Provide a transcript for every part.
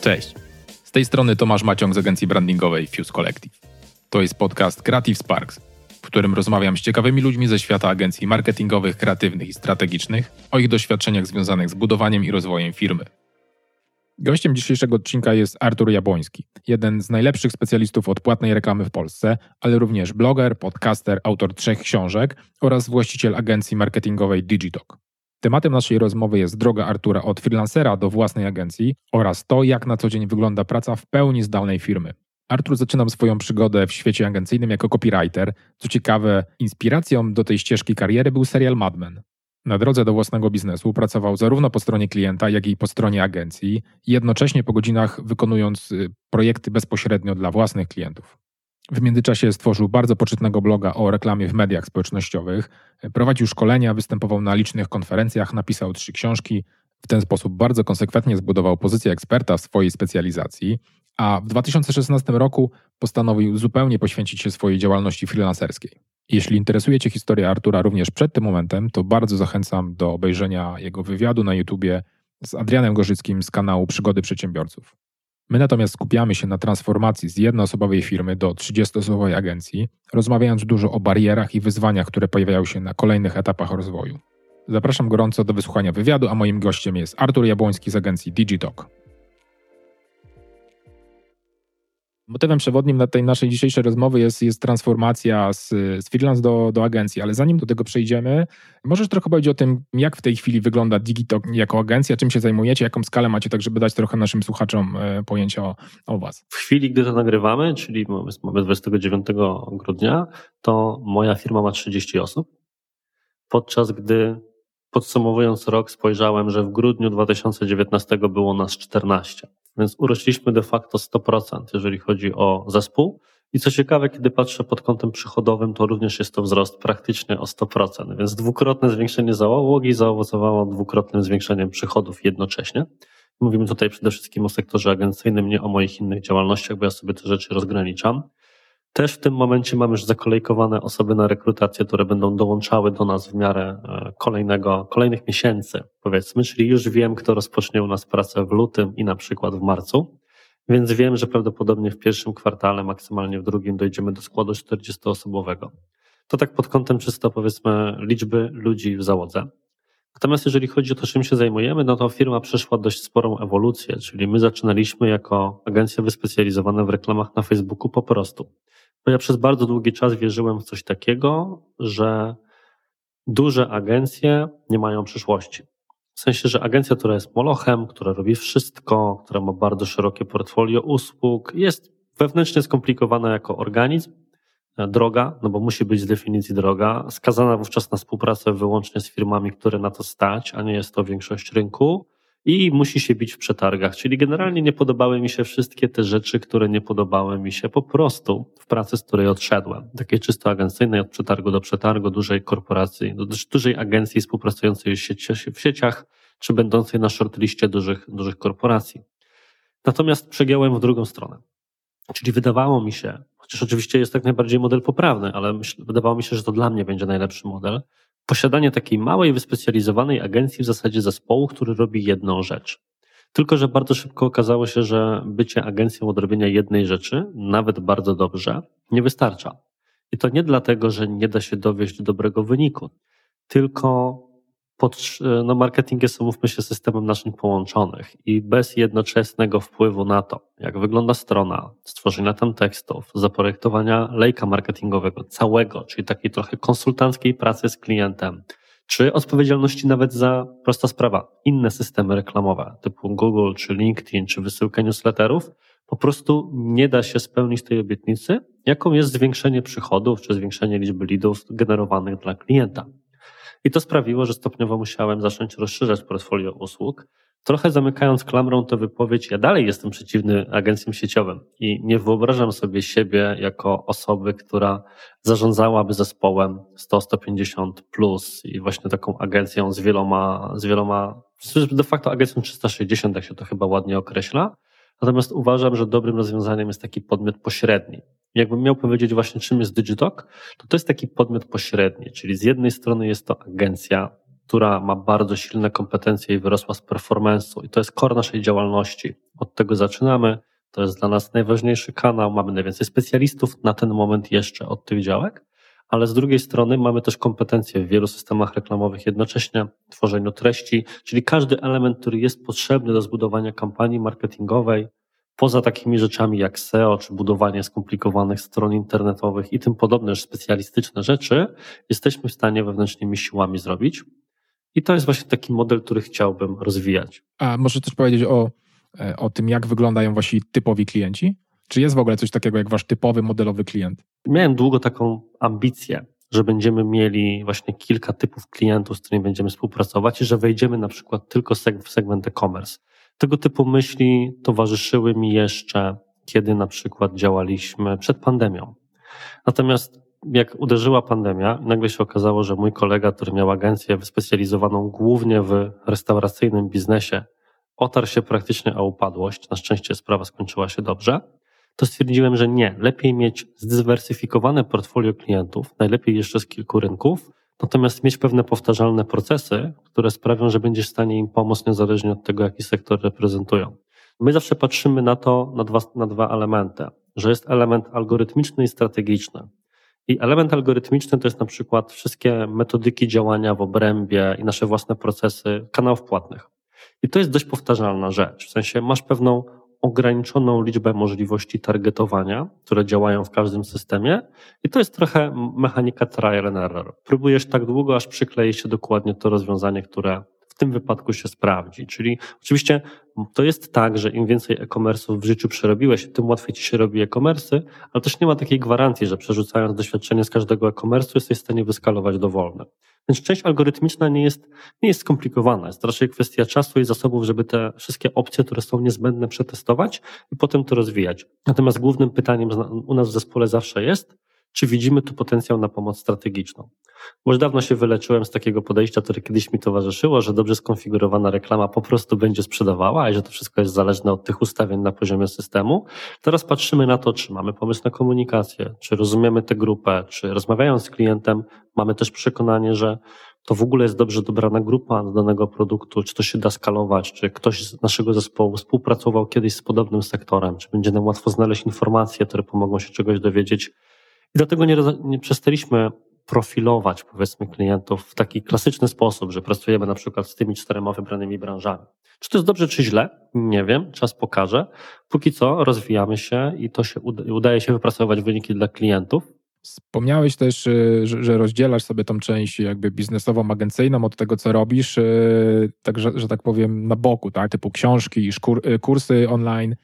Cześć. Z tej strony Tomasz Maciąg z agencji brandingowej Fuse Collective. To jest podcast Creative Sparks, w którym rozmawiam z ciekawymi ludźmi ze świata agencji marketingowych, kreatywnych i strategicznych o ich doświadczeniach związanych z budowaniem i rozwojem firmy. Gościem dzisiejszego odcinka jest Artur Jabłoński, jeden z najlepszych specjalistów od płatnej reklamy w Polsce, ale również bloger, podcaster, autor trzech książek oraz właściciel agencji marketingowej Digitalk. Tematem naszej rozmowy jest droga Artura od freelancera do własnej agencji oraz to, jak na co dzień wygląda praca w pełni zdalnej firmy. Artur zaczynał swoją przygodę w świecie agencyjnym jako copywriter. Co ciekawe, inspiracją do tej ścieżki kariery był serial Mad Men. Na drodze do własnego biznesu pracował zarówno po stronie klienta, jak i po stronie agencji, jednocześnie po godzinach wykonując y, projekty bezpośrednio dla własnych klientów. W międzyczasie stworzył bardzo poczytnego bloga o reklamie w mediach społecznościowych, prowadził szkolenia, występował na licznych konferencjach, napisał trzy książki. W ten sposób bardzo konsekwentnie zbudował pozycję eksperta w swojej specjalizacji, a w 2016 roku postanowił zupełnie poświęcić się swojej działalności freelancerskiej. Jeśli interesuje Cię historia Artura również przed tym momentem, to bardzo zachęcam do obejrzenia jego wywiadu na YouTubie z Adrianem Gorzyckim z kanału Przygody Przedsiębiorców. My natomiast skupiamy się na transformacji z jednoosobowej firmy do 30-osobowej agencji, rozmawiając dużo o barierach i wyzwaniach, które pojawiają się na kolejnych etapach rozwoju. Zapraszam gorąco do wysłuchania wywiadu, a moim gościem jest Artur Jabłoński z agencji Digitalk. Motywem przewodnim na tej naszej dzisiejszej rozmowy jest, jest transformacja z, z freelance do, do agencji, ale zanim do tego przejdziemy, możesz trochę powiedzieć o tym, jak w tej chwili wygląda Digitalk jako agencja, czym się zajmujecie, jaką skalę macie, tak żeby dać trochę naszym słuchaczom e, pojęcie o, o Was. W chwili, gdy to nagrywamy, czyli mamy 29 grudnia, to moja firma ma 30 osób, podczas gdy podsumowując rok spojrzałem, że w grudniu 2019 było nas 14. Więc urośliśmy de facto 100%, jeżeli chodzi o zespół. I co ciekawe, kiedy patrzę pod kątem przychodowym, to również jest to wzrost praktycznie o 100%, więc dwukrotne zwiększenie załogi zaowocowało dwukrotnym zwiększeniem przychodów jednocześnie. Mówimy tutaj przede wszystkim o sektorze agencyjnym, nie o moich innych działalnościach, bo ja sobie te rzeczy rozgraniczam. Też w tym momencie mamy już zakolejkowane osoby na rekrutację, które będą dołączały do nas w miarę e, kolejnego, kolejnych miesięcy, powiedzmy, czyli już wiem, kto rozpocznie u nas pracę w lutym i na przykład w marcu, więc wiem, że prawdopodobnie w pierwszym kwartale, maksymalnie w drugim dojdziemy do składu 40-osobowego. To tak pod kątem czysto powiedzmy liczby ludzi w załodze. Natomiast jeżeli chodzi o to, czym się zajmujemy, no to firma przeszła dość sporą ewolucję, czyli my zaczynaliśmy jako agencja wyspecjalizowana w reklamach na Facebooku po prostu. Bo ja przez bardzo długi czas wierzyłem w coś takiego, że duże agencje nie mają przyszłości. W sensie, że agencja, która jest molochem, która robi wszystko, która ma bardzo szerokie portfolio usług, jest wewnętrznie skomplikowana jako organizm, droga, no bo musi być z definicji droga, skazana wówczas na współpracę wyłącznie z firmami, które na to stać, a nie jest to większość rynku i musi się bić w przetargach. Czyli generalnie nie podobały mi się wszystkie te rzeczy, które nie podobały mi się po prostu w pracy, z której odszedłem. Takiej czysto agencyjnej, od przetargu do przetargu, dużej korporacji, dużej agencji współpracującej w sieciach, czy będącej na shortliście dużych, dużych korporacji. Natomiast przegiąłem w drugą stronę. Czyli wydawało mi się, chociaż oczywiście jest tak najbardziej model poprawny, ale wydawało mi się, że to dla mnie będzie najlepszy model, posiadanie takiej małej, wyspecjalizowanej agencji w zasadzie zespołu, który robi jedną rzecz. Tylko, że bardzo szybko okazało się, że bycie agencją od robienia jednej rzeczy, nawet bardzo dobrze, nie wystarcza. I to nie dlatego, że nie da się dowieść do dobrego wyniku, tylko pod, no marketing jest, umówmy się, systemem naczyń połączonych i bez jednoczesnego wpływu na to, jak wygląda strona, stworzenia tam tekstów, zaprojektowania lejka marketingowego całego, czyli takiej trochę konsultanckiej pracy z klientem, czy odpowiedzialności nawet za, prosta sprawa, inne systemy reklamowe, typu Google, czy LinkedIn, czy wysyłkę newsletterów, po prostu nie da się spełnić tej obietnicy, jaką jest zwiększenie przychodów, czy zwiększenie liczby leadów generowanych dla klienta. I to sprawiło, że stopniowo musiałem zacząć rozszerzać portfolio usług, trochę zamykając klamrą tę wypowiedź, ja dalej jestem przeciwny agencjom sieciowym i nie wyobrażam sobie siebie jako osoby, która zarządzałaby zespołem 100-150 plus i właśnie taką agencją z wieloma, z wieloma, de facto agencją 360, jak się to chyba ładnie określa. Natomiast uważam, że dobrym rozwiązaniem jest taki podmiot pośredni, jakbym miał powiedzieć właśnie czym jest Digitalk, to to jest taki podmiot pośredni, czyli z jednej strony jest to agencja, która ma bardzo silne kompetencje i wyrosła z performance'u i to jest core naszej działalności. Od tego zaczynamy. To jest dla nas najważniejszy kanał. Mamy najwięcej specjalistów na ten moment jeszcze od tych działek, ale z drugiej strony mamy też kompetencje w wielu systemach reklamowych jednocześnie, tworzeniu treści, czyli każdy element, który jest potrzebny do zbudowania kampanii marketingowej, poza takimi rzeczami jak SEO, czy budowanie skomplikowanych stron internetowych i tym podobne specjalistyczne rzeczy, jesteśmy w stanie wewnętrznymi siłami zrobić. I to jest właśnie taki model, który chciałbym rozwijać. A może też powiedzieć o, e, o tym, jak wyglądają wasi typowi klienci? Czy jest w ogóle coś takiego jak wasz typowy modelowy klient? Miałem długo taką ambicję, że będziemy mieli właśnie kilka typów klientów, z którymi będziemy współpracować i że wejdziemy na przykład tylko w segment e-commerce. Tego typu myśli towarzyszyły mi jeszcze, kiedy na przykład działaliśmy przed pandemią. Natomiast jak uderzyła pandemia, nagle się okazało, że mój kolega, który miał agencję wyspecjalizowaną głównie w restauracyjnym biznesie, otarł się praktycznie o upadłość. Na szczęście sprawa skończyła się dobrze. To stwierdziłem, że nie. Lepiej mieć zdywersyfikowane portfolio klientów, najlepiej jeszcze z kilku rynków, natomiast mieć pewne powtarzalne procesy, które sprawią, że będziesz w stanie im pomóc niezależnie od tego, jaki sektor reprezentują. My zawsze patrzymy na to na dwa, na dwa elementy, że jest element algorytmiczny i strategiczny. I element algorytmiczny to jest na przykład wszystkie metodyki działania w obrębie i nasze własne procesy kanałów płatnych. I to jest dość powtarzalna rzecz. W sensie masz pewną ograniczoną liczbę możliwości targetowania, które działają w każdym systemie i to jest trochę mechanika trial and error. Próbujesz tak długo, aż przyklei się dokładnie to rozwiązanie, które tym wypadku się sprawdzi. Czyli oczywiście to jest tak, że im więcej e-commerce'ów w życiu przerobiłeś, tym łatwiej ci się robi e-commerce'y, ale też nie ma takiej gwarancji, że przerzucając doświadczenie z każdego e-commerce'u jesteś w stanie wyskalować dowolne. Więc część algorytmiczna nie jest, nie jest skomplikowana. Jest raczej kwestia czasu i zasobów, żeby te wszystkie opcje, które są niezbędne, przetestować i potem to rozwijać. Natomiast głównym pytaniem u nas w zespole zawsze jest, czy widzimy tu potencjał na pomoc strategiczną. Bo już dawno się wyleczyłem z takiego podejścia, które kiedyś mi towarzyszyło, że dobrze skonfigurowana reklama po prostu będzie sprzedawała i że to wszystko jest zależne od tych ustawień na poziomie systemu. Teraz patrzymy na to, czy mamy pomysł na komunikację, czy rozumiemy tę grupę, czy rozmawiając z klientem, mamy też przekonanie, że to w ogóle jest dobrze dobrana grupa do danego produktu, czy to się da skalować, czy ktoś z naszego zespołu współpracował kiedyś z podobnym sektorem, czy będzie nam łatwo znaleźć informacje, które pomogą się czegoś dowiedzieć. I dlatego nie, nie przestaliśmy profilować, powiedzmy, klientów w taki klasyczny sposób, że pracujemy na przykład z tymi czterema wybranymi branżami. Czy to jest dobrze, czy źle? Nie wiem, czas pokaże. Póki co rozwijamy się i to się udaje się wypracować wyniki dla klientów. Wspomniałeś też, y, że, rozdzielasz sobie tą część jakby biznesową, agencyjną od tego, co robisz, y, tak, że, tak powiem, na boku, tak? typu książki, y, kursy online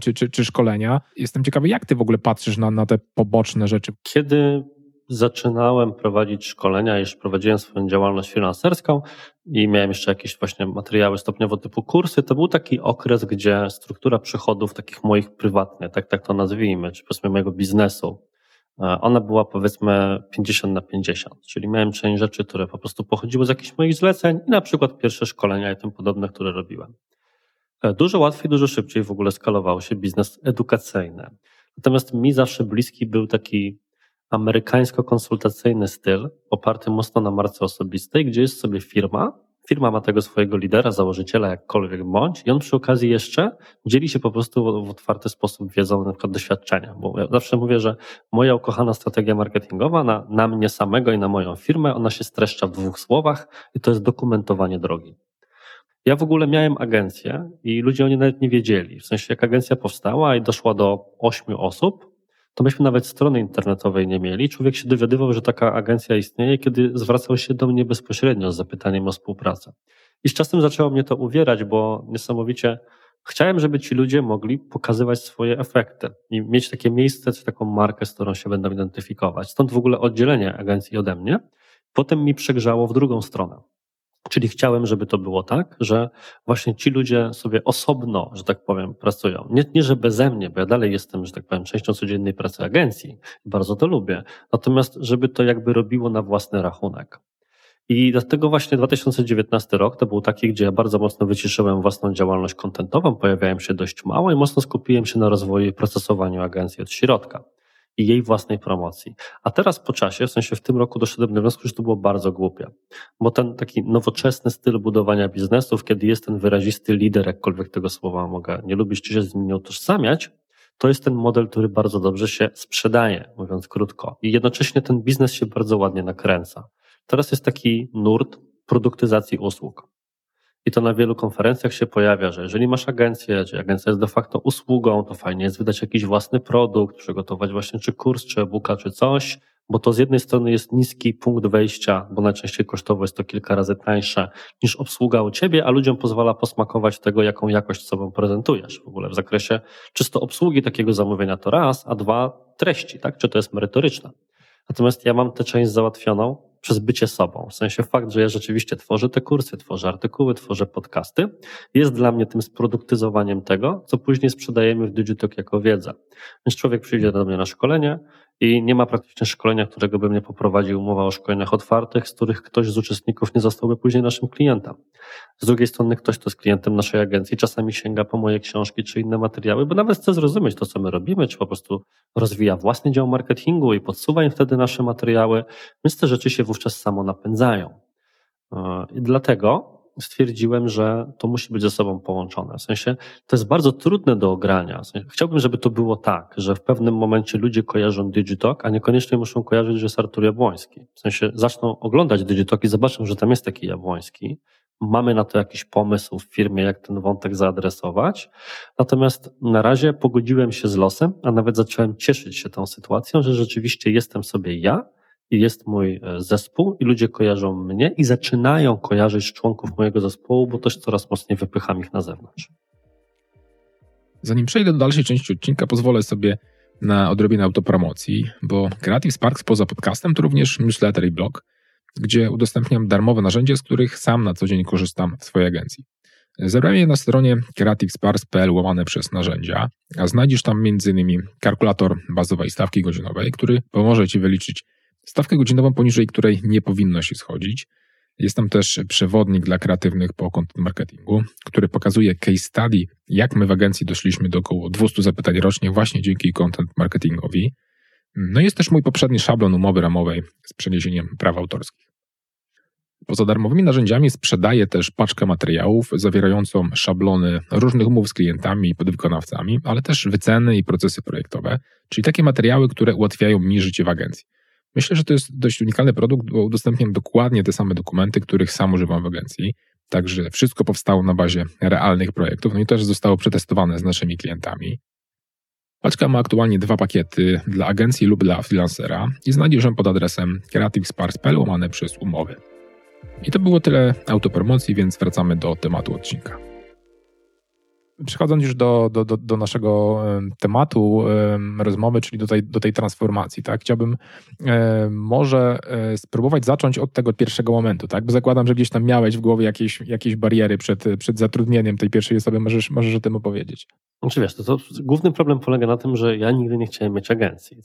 czy, czy, czy szkolenia. Jestem ciekawy, jak ty w ogóle patrzysz na, na te poboczne rzeczy? Kiedy zaczynałem prowadzić szkolenia, już prowadziłem swoją działalność freelancerską i miałem jeszcze jakieś właśnie materiały stopniowo typu kursy, to był taki okres, gdzie struktura przychodów takich moich prywatnych, tak, tak to nazwijmy, czy powiedzmy mojego biznesu, e, ona była powiedzmy 50 na 50, czyli miałem część rzeczy, które po prostu pochodziły z jakichś moich zleceń i na przykład pierwsze szkolenia i tym podobne, które robiłem. E, dużo łatwiej, dużo szybciej w ogóle skalował się biznes edukacyjny. Natomiast mi zawsze bliski był taki amerykańsko-konsultacyjny styl, oparty mocno na marce osobistej, gdzie jest sobie firma, firma ma tego swojego lidera, założyciela, jakkolwiek bądź, i on przy okazji jeszcze dzieli się po prostu w otwarty sposób wiedzą, na przykład doświadczenia. Bo ja zawsze mówię, że moja ukochana strategia marketingowa na, na mnie samego i na moją firmę, ona się streszcza w dwóch słowach i to jest dokumentowanie drogi. Ja w ogóle miałem agencję i ludzie o niej nawet nie wiedzieli. W sensie, jak agencja powstała i doszła do ośmiu osób, to myśmy nawet strony internetowej nie mieli. Człowiek się dowiadywał, że taka agencja istnieje, kiedy zwracał się do mnie bezpośrednio z zapytaniem o współpracę. I z czasem zaczęło mnie to uwierać, bo niesamowicie chciałem, żeby ci ludzie mogli pokazywać swoje efekty i mieć takie miejsce, czy taką markę, z którą się będą identyfikować. Stąd w ogóle oddzielenie agencji ode mnie. Potem mi przegrzało w drugą stronę. Czyli chciałem, żeby to było tak, że właśnie ci ludzie sobie osobno, że tak powiem, pracują. Nie, nie że beze mnie, bo ja dalej jestem, że tak powiem, częścią codziennej pracy agencji. Bardzo to lubię. Natomiast, żeby to jakby robiło na własny rachunek. I dlatego właśnie 2019 rok to był taki, gdzie ja bardzo mocno wyciszyłem własną działalność kontentową, pojawiałem się dość mało i mocno skupiłem się na rozwoju i procesowaniu agencji od środka. I jej własnej promocji. A teraz po czasie, w sensie w tym roku doszedłem do wniosku, że to było bardzo głupie, bo ten taki nowoczesny styl budowania biznesów, kiedy jest ten wyrazisty lider, jakkolwiek tego słowa mogę nie lubić, czy się z nim nie utożsamiać, to jest ten model, który bardzo dobrze się sprzedaje, mówiąc krótko. I jednocześnie ten biznes się bardzo ładnie nakręca. Teraz jest taki nurt produktyzacji usług. I to na wielu konferencjach się pojawia, że jeżeli masz agencję, czy agencja jest de facto usługą, to fajnie jest wydać jakiś własny produkt, przygotować właśnie czy kurs, czy e-booka, czy coś, bo to z jednej strony jest niski punkt wejścia, bo najczęściej kosztowo jest to kilka razy tańsze niż obsługa u ciebie, a ludziom pozwala posmakować tego, jaką jakość sobą prezentujesz w ogóle w zakresie czysto obsługi takiego zamówienia to raz, a dwa treści, tak? Czy to jest merytoryczne. Natomiast ja mam tę część załatwioną, przez bycie sobą. W sensie fakt, że ja rzeczywiście tworzę te kursy, tworzę artykuły, tworzę podcasty, jest dla mnie tym sproduktyzowaniem tego, co później sprzedajemy w Digitalk jako wiedzę. Więc człowiek przyjdzie do mnie na szkolenie i nie ma praktycznie szkolenia, którego by mnie poprowadził mowa o szkoleniach otwartych, z których ktoś z uczestników nie zostałby później naszym klientem. Z drugiej strony ktoś, kto jest klientem naszej agencji, czasami sięga po moje książki czy inne materiały, bo nawet chce zrozumieć to, co my robimy, czy po prostu rozwija własny dział marketingu i podsuwa im wtedy nasze materiały, więc te rzeczy się wówczas samo napędzają. E, I dlatego stwierdziłem, że to musi być ze sobą połączone. W sensie to jest bardzo trudne do ogrania. W sensie, chciałbym, żeby to było tak, że w pewnym momencie ludzie kojarzą Digitalk, a niekoniecznie muszą kojarzyć, że jest Artur Jabłoński. W sensie zaczną oglądać Digitalk i zobaczą, że tam jest taki Jabłoński. Mamy na to jakiś pomysł w firmie, jak ten wątek zaadresować. Natomiast na razie pogodziłem się z losem, a nawet zacząłem cieszyć się tą sytuacją, że rzeczywiście jestem sobie ja, jest mój e, zespół i ludzie kojarzą mnie i zaczynają kojarzyć członków mojego zespołu, bo też coraz mocniej wypycham ich na zewnątrz. Zanim przejdę do dalszej części odcinka, pozwolę sobie na odrobinę autopromocji, bo Creative Sparks poza podcastem to również newsletter i blog, gdzie udostępniam darmowe narzędzia, z których sam na co dzień korzystam w swojej agencji. Zebrałem je na stronie creativesparks.pl łamane przez narzędzia, a znajdziesz tam m.in. kalkulator bazowej stawki godzinowej, który pomoże Ci wyliczyć Stawkę godzinową, poniżej której nie powinno się schodzić. Jest tam też przewodnik dla kreatywnych po content marketingu, który pokazuje case study, jak my w agencji doszliśmy do około 200 zapytań rocznie właśnie dzięki content marketingowi. No jest też mój poprzedni szablon umowy ramowej z przeniesieniem praw autorskich. Poza darmowymi narzędziami sprzedaję też paczkę materiałów zawierającą szablony różnych umów z klientami i podwykonawcami, ale też wyceny i procesy projektowe, czyli takie materiały, które ułatwiają mi życie w agencji. Myślę, że to jest dość unikalny produkt, bo udostępniam dokładnie te same dokumenty, których sam używam w agencji. Także wszystko powstało na bazie realnych projektów, no i też zostało przetestowane z naszymi klientami. Paczka ma aktualnie dwa pakiety dla agencji lub dla freelancera i znajdziesz ją pod adresem creativesparks.pl łamane przez umowy. I to było tyle autopromocji, więc wracamy do tematu odcinka. Przechodząc już do, do, do, do naszego tematu rozmowy, czyli do tej, do tej transformacji, tak? Chciałbym może e, spróbować zacząć od tego pierwszego momentu, tak? Bo zakładam, że gdzieś tam miałeś w głowie jakieś, jakieś bariery przed, przed zatrudnieniem tej pierwszej osoby. Możesz, możesz o tym opowiedzieć. Znaczy wiesz, to, to główny problem polega na tym, że ja nigdy nie chciałem mieć agencji.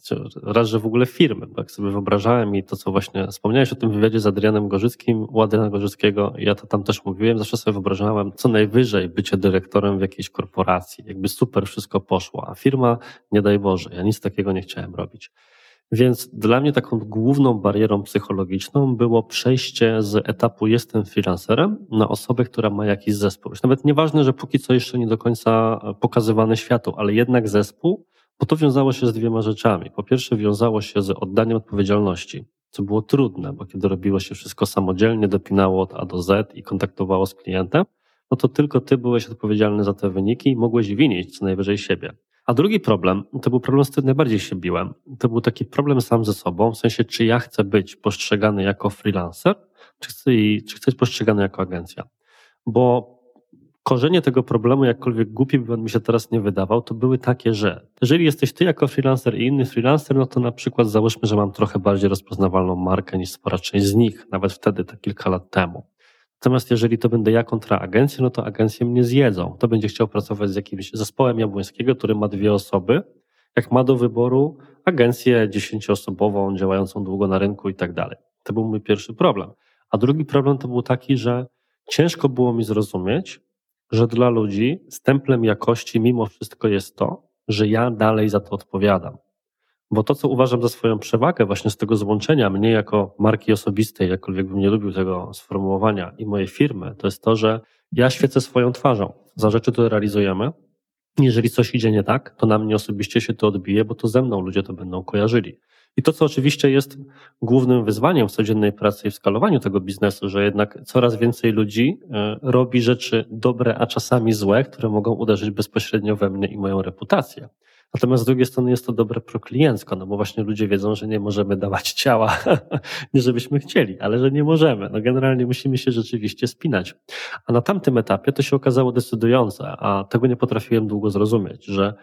Raz, że w ogóle firmy, bo jak sobie wyobrażałem i to, co właśnie wspomniałeś o tym wywiadzie z Adrianem Gorzyckim, u Adriana Gorzyckiego, ja to tam też mówiłem, zawsze sobie wyobrażałem co najwyżej bycie dyrektorem w jakiejś korporacji. Jakby super wszystko poszło, a firma, nie daj Boże, ja nic takiego nie chciałem robić. Więc dla mnie taką główną barierą psychologiczną było przejście z etapu jestem freelancerem na osobę, która ma jakiś zespół. Nawet nieważne, że póki co jeszcze nie do końca pokazywany światu, ale jednak zespół, bo to wiązało się z dwiema rzeczami. Po pierwsze wiązało się z oddaniem odpowiedzialności, co było trudne, bo kiedy robiło się wszystko samodzielnie, dopinało od A do Z i kontaktowało z klientem, no to tylko ty byłeś odpowiedzialny za te wyniki i mogłeś winić co najwyżej siebie. A drugi problem, to był problem, z którym najbardziej się biłem. To był taki problem sam ze sobą, w sensie, czy ja chcę być postrzegany jako freelancer, czy chcę, czy chcę być postrzegany jako agencja. Bo korzenie tego problemu, jakkolwiek głupi by on mi się teraz nie wydawał, to były takie, że jeżeli jesteś ty jako freelancer i inny freelancer, no to na przykład załóżmy, że mam trochę bardziej rozpoznawalną markę niż spora część z nich, nawet wtedy, tak kilka lat temu. Natomiast jeżeli to będę ja kontra agencję, no to agencje mnie zjedzą. To będzie chciał pracować z jakimś zespołem Jabłońskiego, który ma dwie osoby, jak ma do wyboru agencję dziesięcioosobową, działającą długo na rynku i tak dalej. To był mój pierwszy problem. A drugi problem to był taki, że ciężko było mi zrozumieć, że dla ludzi stemplem jakości mimo wszystko jest to, że ja dalej za to odpowiadam. Bo to, co uważam za swoją przewagę właśnie z tego złączenia mnie jako marki osobistej, jakkolwiek bym nie lubił tego sformułowania, i mojej firmy, to jest to, że ja świecę swoją twarzą za rzeczy, które realizujemy. Jeżeli coś idzie nie tak, to na mnie osobiście się to odbije, bo to ze mną ludzie to będą kojarzyli. I to, co oczywiście jest głównym wyzwaniem w codziennej pracy i w skalowaniu tego biznesu, że jednak coraz więcej ludzi e, robi rzeczy dobre, a czasami złe, które mogą uderzyć bezpośrednio we mnie i moją reputację. Natomiast z drugiej strony jest to dobre prokliencko, no bo właśnie ludzie wiedzą, że nie możemy dawać ciała, nie żebyśmy chcieli, ale że nie możemy. No generalnie musimy się rzeczywiście spinać. A na tamtym etapie to się okazało decydujące, a tego nie potrafiłem długo zrozumieć, że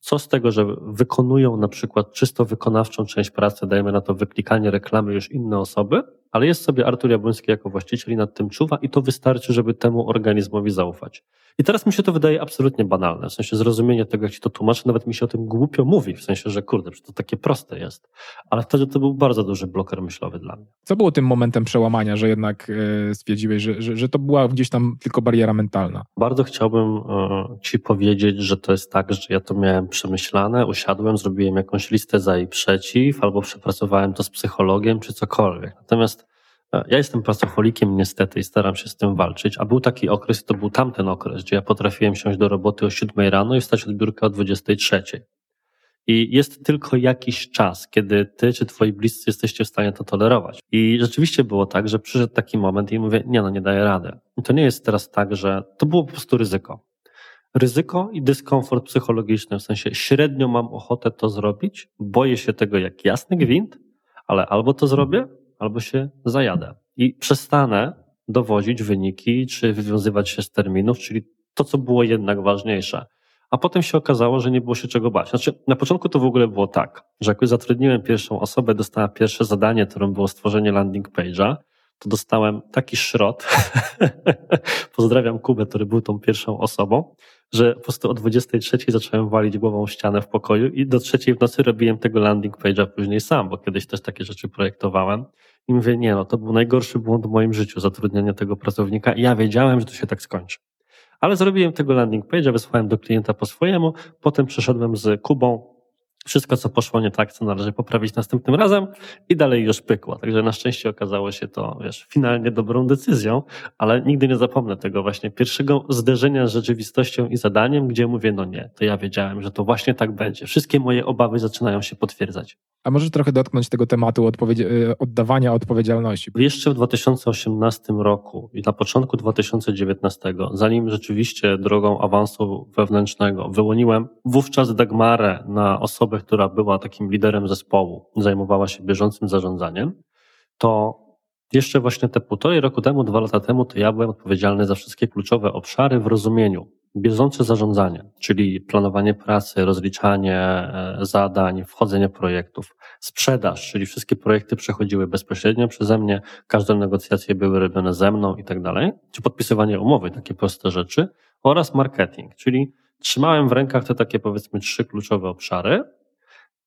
co z tego, że wykonują na przykład czysto wykonawczą część pracy, dajemy na to wyklikanie reklamy już inne osoby, ale jest sobie Artur Jabłoński jako właściciel i nad tym czuwa i to wystarczy, żeby temu organizmowi zaufać. I teraz mi się to wydaje absolutnie banalne, w sensie zrozumienie tego, jak ci to tłumaczę, nawet mi się o tym głupio mówi, w sensie, że kurde, że to takie proste jest. Ale wtedy to był bardzo duży bloker myślowy dla mnie. Co było tym momentem przełamania, że jednak e, stwierdziłeś, że, że, że to była gdzieś tam tylko bariera mentalna? Bardzo chciałbym e, ci powiedzieć, że to jest tak, że ja to miałem przemyślane, usiadłem, zrobiłem jakąś listę za i przeciw, albo przepracowałem to z psychologiem, czy cokolwiek. Natomiast ja jestem pracocholikiem niestety i staram się z tym walczyć, a był taki okres, to był tamten okres, gdzie ja potrafiłem siąść do roboty o 7 rano i wstać od biurka o 23. I jest tylko jakiś czas, kiedy ty czy twoi bliscy jesteście w stanie to tolerować. I rzeczywiście było tak, że przyszedł taki moment i mówię, nie no, nie daję rady. I to nie jest teraz tak, że to było po prostu ryzyko. Ryzyko i dyskomfort psychologiczny, w sensie średnio mam ochotę to zrobić, boję się tego jak jasny gwint, ale albo to zrobię, albo się zajadę i przestanę dowodzić wyniki czy wywiązywać się z terminów, czyli to, co było jednak ważniejsze. A potem się okazało, że nie było się czego bać. Znaczy, na początku to w ogóle było tak, że jak zatrudniłem pierwszą osobę, dostała pierwsze zadanie, którym było stworzenie landing page'a, to dostałem taki szrot. Pozdrawiam Kubę, który był tą pierwszą osobą, że po prostu o 23 zacząłem walić głową ścianę w pokoju i do trzeciej w nocy robiłem tego landing page'a później sam, bo kiedyś też takie rzeczy projektowałem. I mówię, nie no, to był najgorszy błąd w moim życiu, zatrudnienie tego pracownika i ja wiedziałem, że to się tak skończy. Ale zrobiłem tego landing page'a, wysłałem do klienta po swojemu, potem przeszedłem z Kubą wszystko, co poszło nie tak, co należy poprawić następnym razem i dalej już pykło. Także na szczęście okazało się to, wiesz, finalnie dobrą decyzją, ale nigdy nie zapomnę tego właśnie pierwszego zderzenia z rzeczywistością i zadaniem, gdzie mówię, no nie, to ja wiedziałem, że to właśnie tak będzie. Wszystkie moje obawy zaczynają się potwierdzać. A możesz trochę dotknąć tego tematu odpowiedzi y, oddawania odpowiedzialności? Jeszcze w 2018 roku i na początku 2019, zanim rzeczywiście drogą awansu wewnętrznego wyłoniłem wówczas Dagmarę na osobę, która była takim liderem zespołu, zajmowała się bieżącym zarządzaniem, to jeszcze właśnie te półtorej roku temu, dwa lata temu, to ja byłem odpowiedzialny za wszystkie kluczowe obszary w rozumieniu. Bieżące zarządzanie, czyli planowanie pracy, rozliczanie e, zadań, wchodzenie projektów, sprzedaż, czyli wszystkie projekty przechodziły bezpośrednio przeze mnie, każde negocjacje były robione ze mną i tak dalej, czy podpisywanie umowy, takie proste rzeczy, oraz marketing, czyli trzymałem w rękach te takie powiedzmy trzy kluczowe obszary,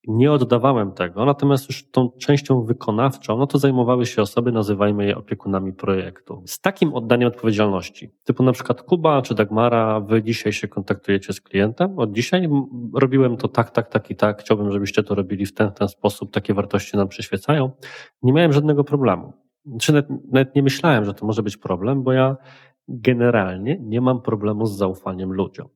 nie oddawałem tego, natomiast już tą częścią wykonawczą, no to zajmowały się osoby, nazywajmy je opiekunami projektu. Z takim oddaniem odpowiedzialności, typu na przykład Kuba czy Dagmara, wy dzisiaj się kontaktujecie z klientem, od dzisiaj robiłem to tak, tak, tak i tak, chciałbym, żebyście to robili w ten, ten sposób, takie wartości nam przyświecają. Nie miałem żadnego problemu. Czy nawet, nawet nie myślałem, że to może być problem, bo ja generalnie nie mam problemu z zaufaniem ludziom.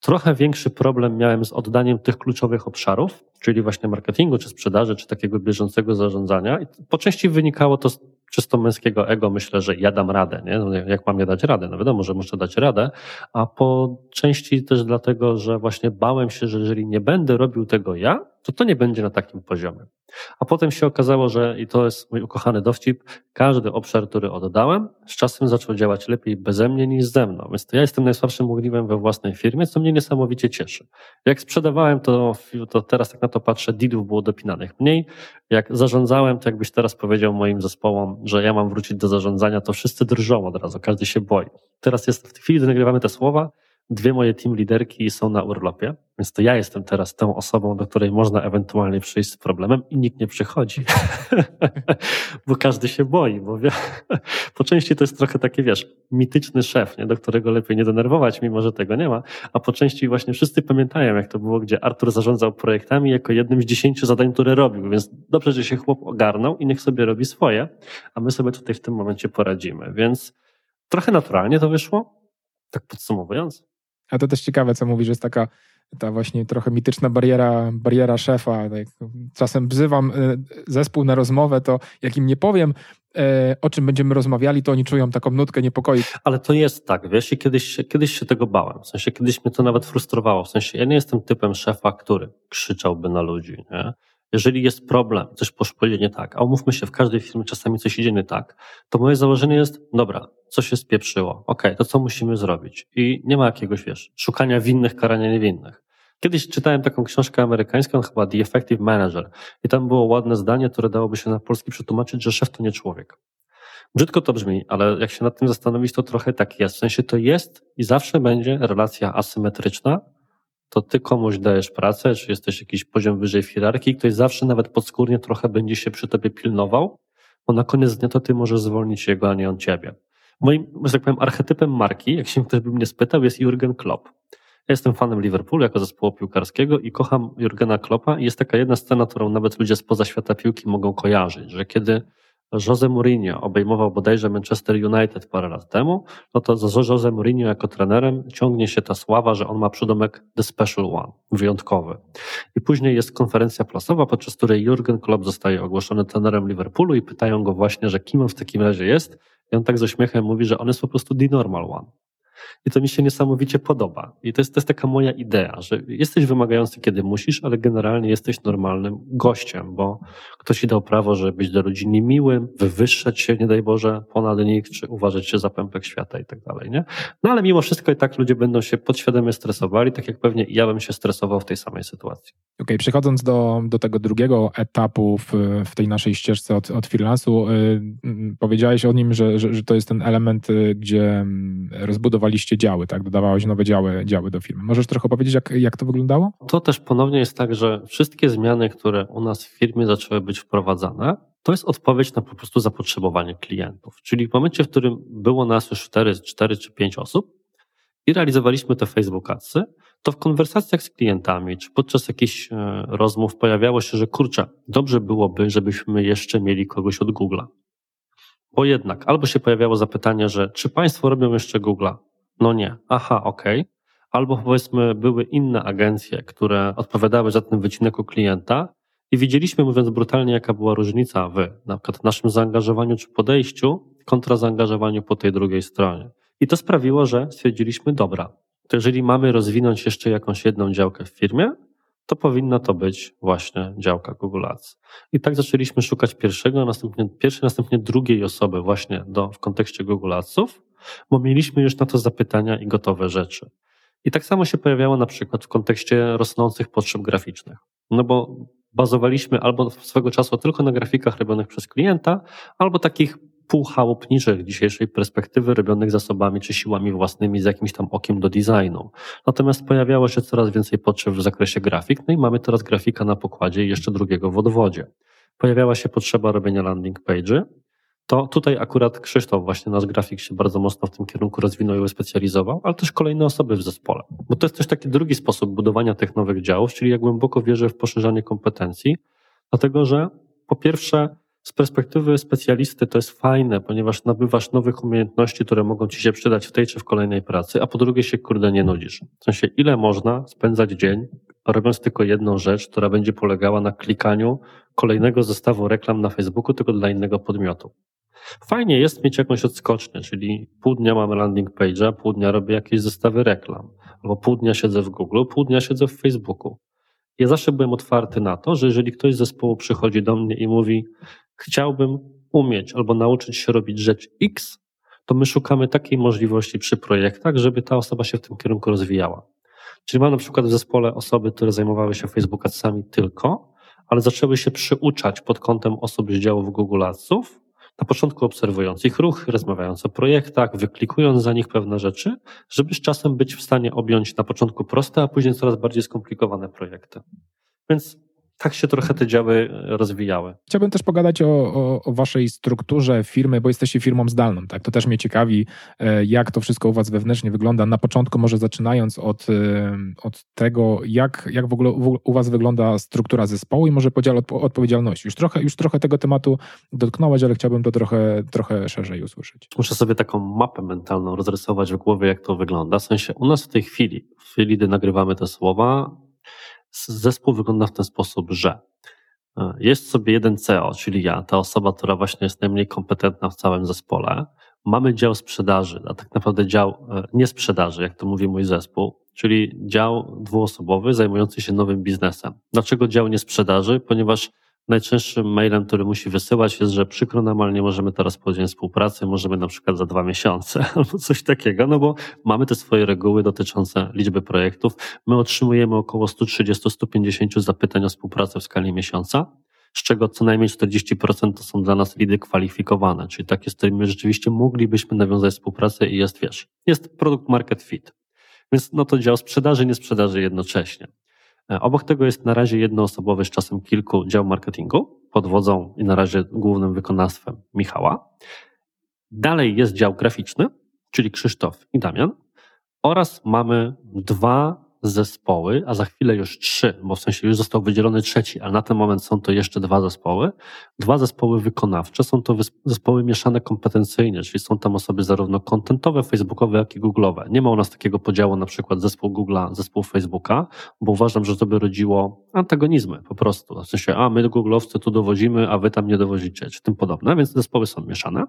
Trochę większy problem miałem z oddaniem tych kluczowych obszarów, czyli właśnie marketingu, czy sprzedaży, czy takiego bieżącego zarządzania. I po części wynikało to z czysto męskiego ego, myślę, że ja dam radę, nie? No jak mam je dać radę? No wiadomo, że muszę dać radę, a po części też dlatego, że właśnie bałem się, że jeżeli nie będę robił tego ja, to to nie będzie na takim poziomie. A potem się okazało, że, i to jest mój ukochany dowcip, każdy obszar, który oddałem, z czasem zaczął działać lepiej beze mnie niż ze mną. Więc to ja jestem najsłabszym ogniwem we własnej firmie, co mnie niesamowicie cieszy. Jak sprzedawałem, to, to teraz jak na to patrzę, didów było dopinanych mniej. Jak zarządzałem, to jakbyś teraz powiedział moim zespołom, że ja mam wrócić do zarządzania, to wszyscy drżą od razu, każdy się boi. Teraz jest, w tej chwili, gdy nagrywamy te słowa, dwie moje team liderki są na urlopie, więc to ja jestem teraz tą osobą, do której można ewentualnie przyjść z problemem i nikt nie przychodzi, bo każdy się boi, bo wie, po części to jest trochę taki, wiesz, mityczny szef, nie? do którego lepiej nie denerwować, mimo że tego nie ma, a po części właśnie wszyscy pamiętają, jak to było, gdzie Artur zarządzał projektami jako jednym z dziesięciu zadań, które robił, więc dobrze, że się chłop ogarnął i niech sobie robi swoje, a my sobie tutaj w tym momencie poradzimy, więc trochę naturalnie to wyszło, tak podsumowując. A to też ciekawe, co mówisz, jest taka ta właśnie trochę mityczna bariera, bariera szefa. Tak, czasem wzywam e, zespół na rozmowę, to jak im nie powiem, e, o czym będziemy rozmawiali, to oni czują taką nutkę niepokoju. Ale to jest tak, wiesz, i kiedyś, kiedyś się tego bałem. W sensie kiedyś mnie to nawet frustrowało. W sensie ja nie jestem typem szefa, który krzyczałby na ludzi, nie? Jeżeli jest problem, coś poszło nie tak, a umówmy się, w każdej firmie czasami coś idzie nie tak, to moje założenie jest, dobra, co się spieprzyło, ok, to co musimy zrobić? I nie ma jakiegoś, wiesz, szukania winnych, karania niewinnych. Kiedyś czytałem taką książkę amerykańską, chyba The Effective Manager, i tam było ładne zdanie, które dałoby się na polski przetłumaczyć, że szef to nie człowiek. Brzydko to brzmi, ale jak się nad tym zastanowić, to trochę tak jest. W sensie to jest i zawsze będzie relacja asymetryczna, to ty komuś dajesz pracę, czy jesteś jakiś poziom wyżej w hierarchii, ktoś zawsze nawet podskórnie trochę będzie się przy tobie pilnował, bo na koniec dnia to ty możesz zwolnić jego, a nie on ciebie. Moim, że tak powiem, archetypem marki, jak się ktoś by mnie spytał, jest Jurgen Klopp. Ja jestem fanem Liverpoolu jako zespołu piłkarskiego i kocham Jurgena Kloppa i jest taka jedna scena, którą nawet ludzie spoza świata piłki mogą kojarzyć, że kiedy Jose Mourinho obejmował bodajże Manchester United parę lat temu, no to za Jose Mourinho jako trenerem ciągnie się ta sława, że on ma przydomek The Special One, wyjątkowy. I później jest konferencja prasowa, podczas której Jurgen Klopp zostaje ogłoszony trenerem Liverpoolu i pytają go właśnie, że kim on w takim razie jest. I on tak z uśmiechem mówi, że on jest po prostu the normal one. I to mi się niesamowicie podoba. I to jest, to jest taka moja idea, że jesteś wymagający, kiedy musisz, ale generalnie jesteś normalnym gościem, bo ktoś ci dał prawo, żeby być do ludzi niemiłym, wywyższać się, nie daj Boże, ponad nich, czy uważać się za pępek świata i tak dalej, nie? No ale mimo wszystko i tak ludzie będą się podświadomie stresowali, tak jak pewnie ja bym się stresował w tej samej sytuacji. Okej, okay, przechodząc do, do tego drugiego etapu w, w tej naszej ścieżce od, od freelansu, yy, powiedziałeś o nim, że, że, że to jest ten element, y, gdzie mm, rozbudowaliście działy, tak? Dodawałeś nowe działy, działy do firmy. Możesz trochę powiedzieć, jak, jak to wyglądało? To też ponownie jest tak, że wszystkie zmiany, które u nas w firmie zaczęły być wprowadzane, to jest odpowiedź na po prostu zapotrzebowanie klientów. Czyli w momencie, w którym było nas już 4, 4 czy 5 osób i realizowaliśmy te Facebook Adsy, to w konwersacjach z klientami, czy podczas jakichś e, rozmów pojawiało się, że kurczę, dobrze byłoby, żebyśmy jeszcze mieli kogoś od Google'a. Bo jednak albo się pojawiało zapytanie, że czy Państwo robią jeszcze Google'a? No nie. Aha, okej. Okay. Albo powiedzmy były inne agencje, które odpowiadały za ten wycinek u klienta i widzieliśmy, mówiąc brutalnie, jaka była różnica w na przykład naszym zaangażowaniu czy podejściu kontra zaangażowaniu po tej drugiej stronie. I to sprawiło, że stwierdziliśmy, dobra, to jeżeli mamy rozwinąć jeszcze jakąś jedną działkę w firmie, to powinna to być właśnie działka Google Ads. I tak zaczęliśmy szukać pierwszego, następnie pierwszej, następnie drugiej osoby właśnie do, w kontekście Google Adsów, bo mieliśmy już na to zapytania i gotowe rzeczy. I tak samo się pojawiało na przykład w kontekście rosnących potrzeb graficznych. No bo bazowaliśmy albo swego czasu tylko na grafikach robionych przez klienta, albo takich półchałupniczych dzisiejszej perspektywy robionych zasobami czy siłami własnymi z jakimś tam okiem do designu. Natomiast pojawiało się coraz więcej potrzeb w zakresie grafik, no i mamy teraz grafika na pokładzie i jeszcze drugiego w odwodzie. Pojawiała się potrzeba robienia landing page'y, to tutaj akurat Krzysztof, właśnie nasz grafik się bardzo mocno w tym kierunku rozwinął i specjalizował, ale też kolejne osoby w zespole. Bo to jest też taki drugi sposób budowania tych nowych działów, czyli ja głęboko wierzę w poszerzanie kompetencji, dlatego że po pierwsze z perspektywy specjalisty to jest fajne, ponieważ nabywasz nowych umiejętności, które mogą ci się przydać w tej czy w kolejnej pracy, a po drugie się kurde nie nudzisz. W sensie ile można spędzać dzień robiąc tylko jedną rzecz, która będzie polegała na klikaniu kolejnego zestawu reklam na Facebooku, tylko dla innego podmiotu. Fajnie jest mieć jakąś odskocznię, czyli pół dnia mamy landing page'a, pół dnia robię jakieś zestawy reklam, albo pół dnia siedzę w Google, pół dnia siedzę w Facebooku. Ja zawsze byłem otwarty na to, że jeżeli ktoś z zespołu przychodzi do mnie i mówi, chciałbym umieć albo nauczyć się robić rzecz X, to my szukamy takiej możliwości przy projektach, żeby ta osoba się w tym kierunku rozwijała. Czyli mam na przykład w zespole osoby, które zajmowały się Facebook Adsami tylko, ale zaczęły się przyuczać pod kątem osób z działów Google Adsów, na początku obserwując ich ruch, rozmawiając o projektach, wyklikując za nich pewne rzeczy, żeby z czasem być w stanie objąć na początku proste, a później coraz bardziej skomplikowane projekty. Więc tak się trochę te działy e, rozwijały. Chciałbym też pogadać o, o, o, waszej strukturze firmy, bo jesteście firmą zdalną, tak? To też mnie ciekawi, e, jak to wszystko u was wewnętrznie wygląda. Na początku może zaczynając od, e, od tego, jak, jak w ogóle u was wygląda struktura zespołu i może podział odpowiedzialności. Już trochę, już trochę tego tematu dotknąłeś, ale chciałbym to trochę, trochę szerzej usłyszeć. Muszę sobie taką mapę mentalną rozrysować w głowie, jak to wygląda. W sensie u nas w tej chwili, w chwili, gdy nagrywamy te słowa, Zespół wygląda w ten sposób, że e, jest sobie jeden CEO, czyli ja, ta osoba, która właśnie jest najmniej kompetentna w całym zespole. Mamy dział sprzedaży, a tak naprawdę dział e, nie sprzedaży, jak to mówi mój zespół, czyli dział dwuosobowy zajmujący się nowym biznesem. Dlaczego dział nie sprzedaży? Ponieważ najczęstszym mailem, który musi wysyłać jest, że przykro nam, ale nie możemy teraz podjąć współpracy, możemy na przykład za dwa miesiące albo coś takiego, no bo mamy te swoje reguły dotyczące liczby projektów. My otrzymujemy około 130-150 zapytań o współpracę w skali miesiąca, z czego co najmniej 40% to są dla nas lidy kwalifikowane, czyli takie, z którymi rzeczywiście moglibyśmy nawiązać współpracę i jest, wiesz, jest produkt market fit. Więc no to dział sprzedaży, nie sprzedaży jednocześnie. E, obok tego jest na razie jednoosobowy, z czasem kilku dział marketingu pod wodzą i na razie głównym wykonawstwem Michała. Dalej jest dział graficzny, czyli Krzysztof i Damian. Oraz mamy dwa zespoły, a za chwilę już trzy, bo w sensie już został wydzielony trzeci, ale na ten moment są to jeszcze dwa zespoły. Dwa zespoły wykonawcze, są to zespoły mieszane kompetencyjnie, czyli są tam osoby zarówno kontentowe, facebookowe, jak i googlowe. Nie ma u nas takiego podziału na przykład zespół Google'a, zespół Facebooka, bo uważam, że to by rodziło antagonizmy po prostu. W sensie, a my googlowcy tu dowodzimy, a wy tam nie dowozicie, czy tym podobne, więc zespoły są mieszane.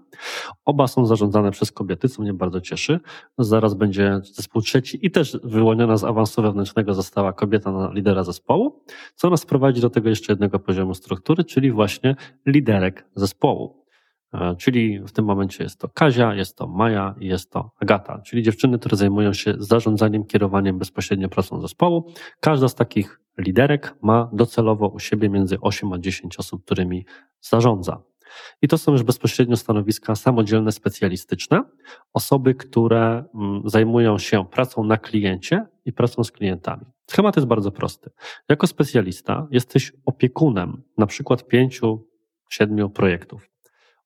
Oba są zarządzane przez kobiety, co mnie bardzo cieszy. Zaraz będzie zespół trzeci i też wyłoniona z awansu wewnętrznego została kobieta na lidera zespołu, co nas prowadzi do tego jeszcze jednego poziomu struktury, czyli właśnie liderek zespołu. E, czyli w tym momencie jest to Kazia, jest to Maja i jest to Agata, czyli dziewczyny, które zajmują się zarządzaniem, kierowaniem bezpośrednio pracą zespołu. Każda z takich liderek ma docelowo u siebie między 8 a 10 osób, którymi zarządza. I to są już bezpośrednio stanowiska samodzielne, specjalistyczne, osoby, które mm, zajmują się pracą na kliencie i pracą z klientami. Schemat jest bardzo prosty. Jako specjalista jesteś opiekunem na przykład pięciu, siedmiu projektów.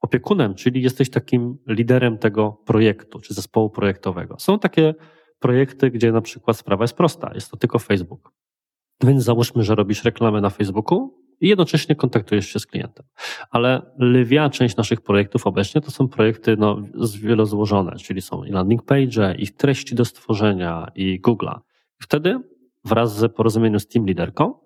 Opiekunem, czyli jesteś takim liderem tego projektu czy zespołu projektowego. Są takie projekty, gdzie na przykład sprawa jest prosta, jest to tylko Facebook. Więc załóżmy, że robisz reklamę na Facebooku, i jednocześnie kontaktujesz się z klientem. Ale lwia część naszych projektów obecnie to są projekty no, wielozłożone, czyli są i landing page, i treści do stworzenia, i Google'a. Wtedy wraz z porozumieniem z team liderką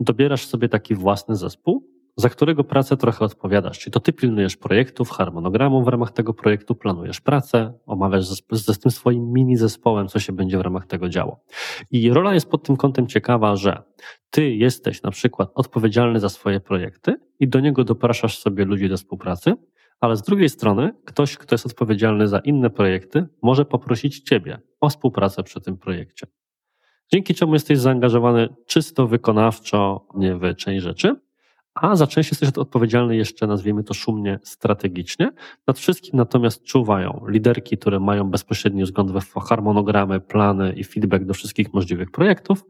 dobierasz sobie taki własny zespół, za którego pracę trochę odpowiadasz. Czyli to ty pilnujesz projektów, harmonogramu w ramach tego projektu, planujesz pracę, omawiasz z, z, z tym swoim mini zespołem, co się będzie w ramach tego działo. I rola jest pod tym kątem ciekawa, że ty jesteś na przykład odpowiedzialny za swoje projekty i do niego dopraszasz sobie ludzi do współpracy, ale z drugiej strony ktoś, kto jest odpowiedzialny za inne projekty, może poprosić ciebie o współpracę przy tym projekcie. Dzięki czemu jesteś zaangażowany czysto wykonawczo nie w część rzeczy, a za część jesteś odpowiedzialny jeszcze, nazwijmy to szumnie, strategicznie. Nad wszystkim natomiast czuwają liderki, które mają bezpośredni wzgląd we harmonogramy, plany i feedback do wszystkich możliwych projektów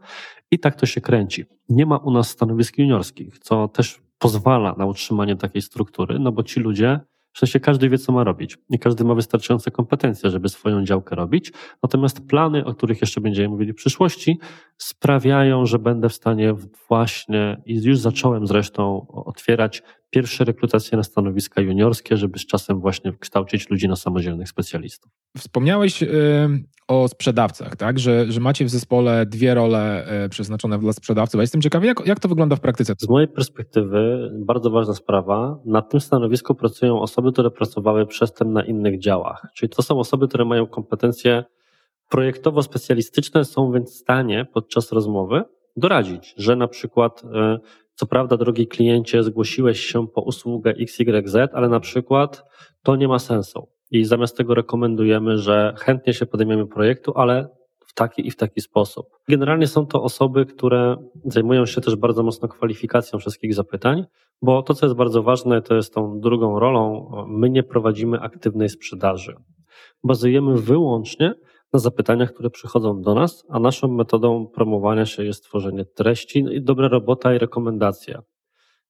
i tak to się kręci. Nie ma u nas stanowisk juniorskich, co też pozwala na utrzymanie takiej struktury, no bo ci ludzie w sensie każdy wie, co ma robić i każdy ma wystarczające kompetencje, żeby swoją działkę robić. Natomiast plany, o których jeszcze będziemy mówili w przyszłości, sprawiają, że będę w stanie właśnie i już zacząłem zresztą otwierać pierwsze rekrutacje na stanowiska juniorskie, żeby z czasem właśnie kształcić ludzi na samodzielnych specjalistów. Wspomniałeś o sprzedawcach, tak? Że, że macie w zespole dwie role e, przeznaczone dla sprzedawców. A jestem ciekawy, jak, jak to wygląda w praktyce? Z mojej perspektywy bardzo ważna sprawa. Na tym stanowisku pracują osoby, które pracowały przedtem na innych działach. Czyli to są osoby, które mają kompetencje projektowo-specjalistyczne, są więc w stanie podczas rozmowy doradzić, że na przykład e, co prawda, drogi kliencie, zgłosiłeś się po usługę XYZ, ale na przykład to nie ma sensu. I zamiast tego rekomendujemy, że chętnie się podejmiemy projektu, ale w taki i w taki sposób. Generalnie są to osoby, które zajmują się też bardzo mocno kwalifikacją wszystkich zapytań, bo to, co jest bardzo ważne, to jest tą drugą rolą, my nie prowadzimy aktywnej sprzedaży. Bazujemy wyłącznie na zapytaniach, które przychodzą do nas, a naszą metodą promowania się jest tworzenie treści, no i dobra robota i rekomendacja.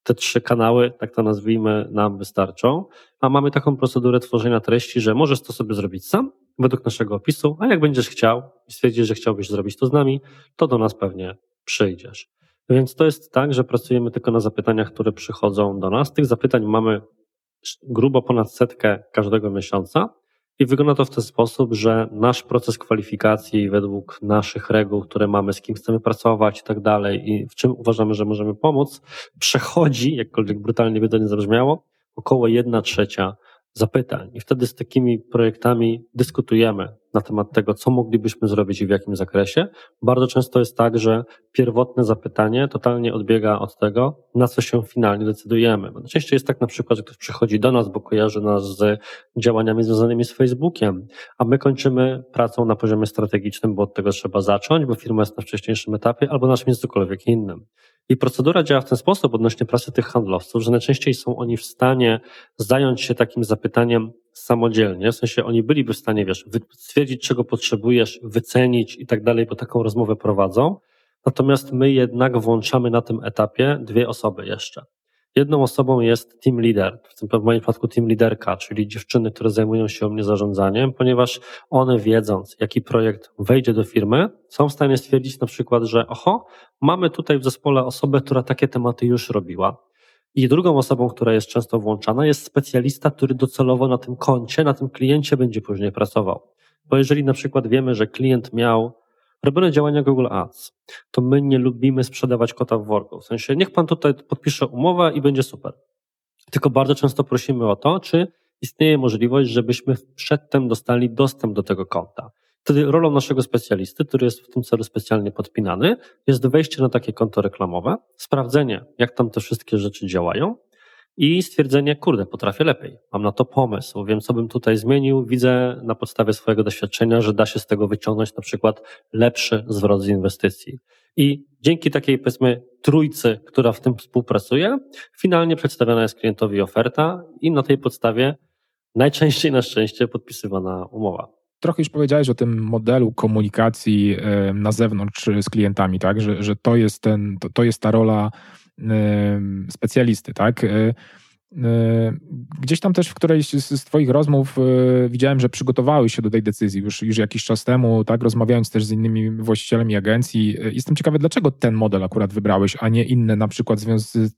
Te trzy kanały, tak to nazwijmy, nam wystarczą, a mamy taką procedurę tworzenia treści, że możesz to sobie zrobić sam, według naszego opisu, a jak będziesz chciał i stwierdzisz, że chciałbyś zrobić to z nami, to do nas pewnie przyjdziesz. Więc to jest tak, że pracujemy tylko na zapytaniach, które przychodzą do nas. Tych zapytań mamy grubo ponad setkę każdego miesiąca i wygląda to w ten sposób, że nasz proces kwalifikacji według naszych reguł, które mamy, z kim chcemy pracować i tak dalej i w czym uważamy, że możemy pomóc, przechodzi, jakkolwiek brutalnie by to nie zabrzmiało, około jedna trzecia zapytań. I wtedy z takimi projektami dyskutujemy na temat tego, co moglibyśmy zrobić i w jakim zakresie. Bardzo często jest tak, że pierwotne zapytanie totalnie odbiega od tego, na co się finalnie decydujemy. Najczęściej jest tak na przykład, że ktoś przychodzi do nas, bo kojarzy nas z działaniami związanymi z Facebookiem, a my kończymy pracą na poziomie strategicznym, bo od tego trzeba zacząć, bo firma jest na wcześniejszym etapie albo na czymś cokolwiek innym. I procedura działa w ten sposób odnośnie pracy tych handlowców, że najczęściej są oni w stanie zająć się takim zapytaniem samodzielnie, w sensie oni byliby w stanie, wiesz, stwierdzić, czego potrzebujesz, wycenić i tak dalej, bo taką rozmowę prowadzą. Natomiast my jednak włączamy na tym etapie dwie osoby jeszcze. Jedną osobą jest team leader, w tym w moim przypadku team leaderka, czyli dziewczyny, które zajmują się mnie zarządzaniem, ponieważ one wiedząc, jaki projekt wejdzie do firmy, są w stanie stwierdzić na przykład, że oho, mamy tutaj w zespole osobę, która takie tematy już robiła. I drugą osobą, która jest często włączana, jest specjalista, który docelowo na tym koncie, na tym kliencie będzie później pracował. Bo jeżeli na przykład wiemy, że klient miał robione działania Google Ads, to my nie lubimy sprzedawać kota w worku. W sensie, niech pan tutaj podpisze umowę i będzie super. Tylko bardzo często prosimy o to, czy istnieje możliwość, żebyśmy przedtem dostali dostęp do tego konta. Wtedy rolą naszego specjalisty, który jest w tym celu specjalnie podpinany, jest wejście na takie konto reklamowe, sprawdzenie, jak tam te wszystkie rzeczy działają i stwierdzenie, kurde, potrafię lepiej, mam na to pomysł, wiem, co bym tutaj zmienił, widzę na podstawie swojego doświadczenia, że da się z tego wyciągnąć na przykład lepszy zwrot z inwestycji. I dzięki takiej, powiedzmy, trójcy, która w tym współpracuje, finalnie przedstawiona jest klientowi oferta i na tej podstawie najczęściej na szczęście podpisywana umowa. Trochę już powiedziałeś o tym modelu komunikacji na zewnątrz z klientami, tak? Że, że to, jest ten, to, to jest ta rola specjalisty, tak? E, gdzieś tam też w którejś z Twoich rozmów e, widziałem, że przygotowałeś się do tej decyzji już, już jakiś czas temu, tak, rozmawiając też z innymi właścicielami agencji. Jestem ciekawy, dlaczego ten model akurat wybrałeś, a nie inne, na przykład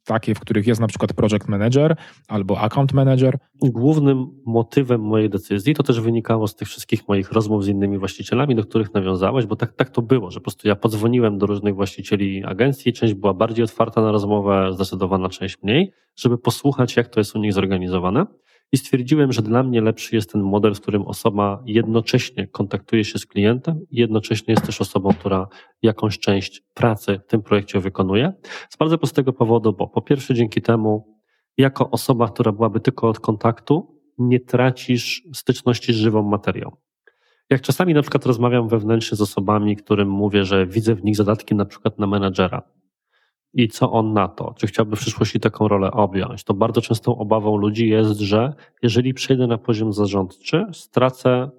takie, w których jest na przykład project manager albo account manager? Głównym motywem mojej decyzji to też wynikało z tych wszystkich moich rozmów z innymi właścicielami, do których nawiązałeś, bo tak, tak to było, że po prostu ja podzwoniłem do różnych właścicieli agencji, część była bardziej otwarta na rozmowę, zdecydowana część mniej, żeby posłuchać, jak to jest u nich zorganizowane. I stwierdziłem, że dla mnie lepszy jest ten model, w którym osoba jednocześnie kontaktuje się z klientem i jednocześnie jest też osobą, która jakąś część pracy w tym projekcie wykonuje. Z bardzo prostego powodu, bo po pierwsze dzięki temu jako osoba, która byłaby tylko od kontaktu, nie tracisz styczności z żywą materią. Jak czasami na przykład rozmawiam wewnętrznie z osobami, którym mówię, że widzę w nich zadatki na przykład na menadżera i co on na to, czy chciałby w przyszłości taką rolę objąć, to bardzo częstą obawą ludzi jest, że jeżeli przejdę na poziom zarządczy, stracę,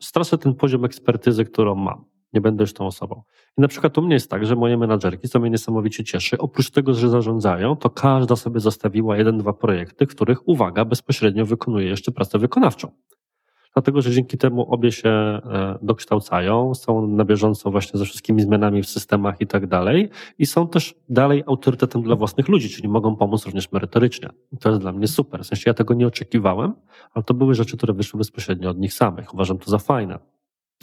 stracę ten poziom ekspertyzy, którą mam nie będę już tą osobą. I na przykład u mnie jest tak, że moje menadżerki, co mnie niesamowicie cieszy, oprócz tego, że zarządzają, to każda sobie zostawiła jeden, dwa projekty, których, uwaga, bezpośrednio wykonuje jeszcze pracę wykonawczą. Dlatego, że dzięki temu obie się e, dokształcają, są na bieżąco właśnie ze wszystkimi zmianami w systemach i tak dalej i są też dalej autorytetem dla własnych ludzi, czyli mogą pomóc również merytorycznie. To jest dla mnie super. W sensie ja tego nie oczekiwałem, ale to były rzeczy, które wyszły bezpośrednio od nich samych. Uważam to za fajne.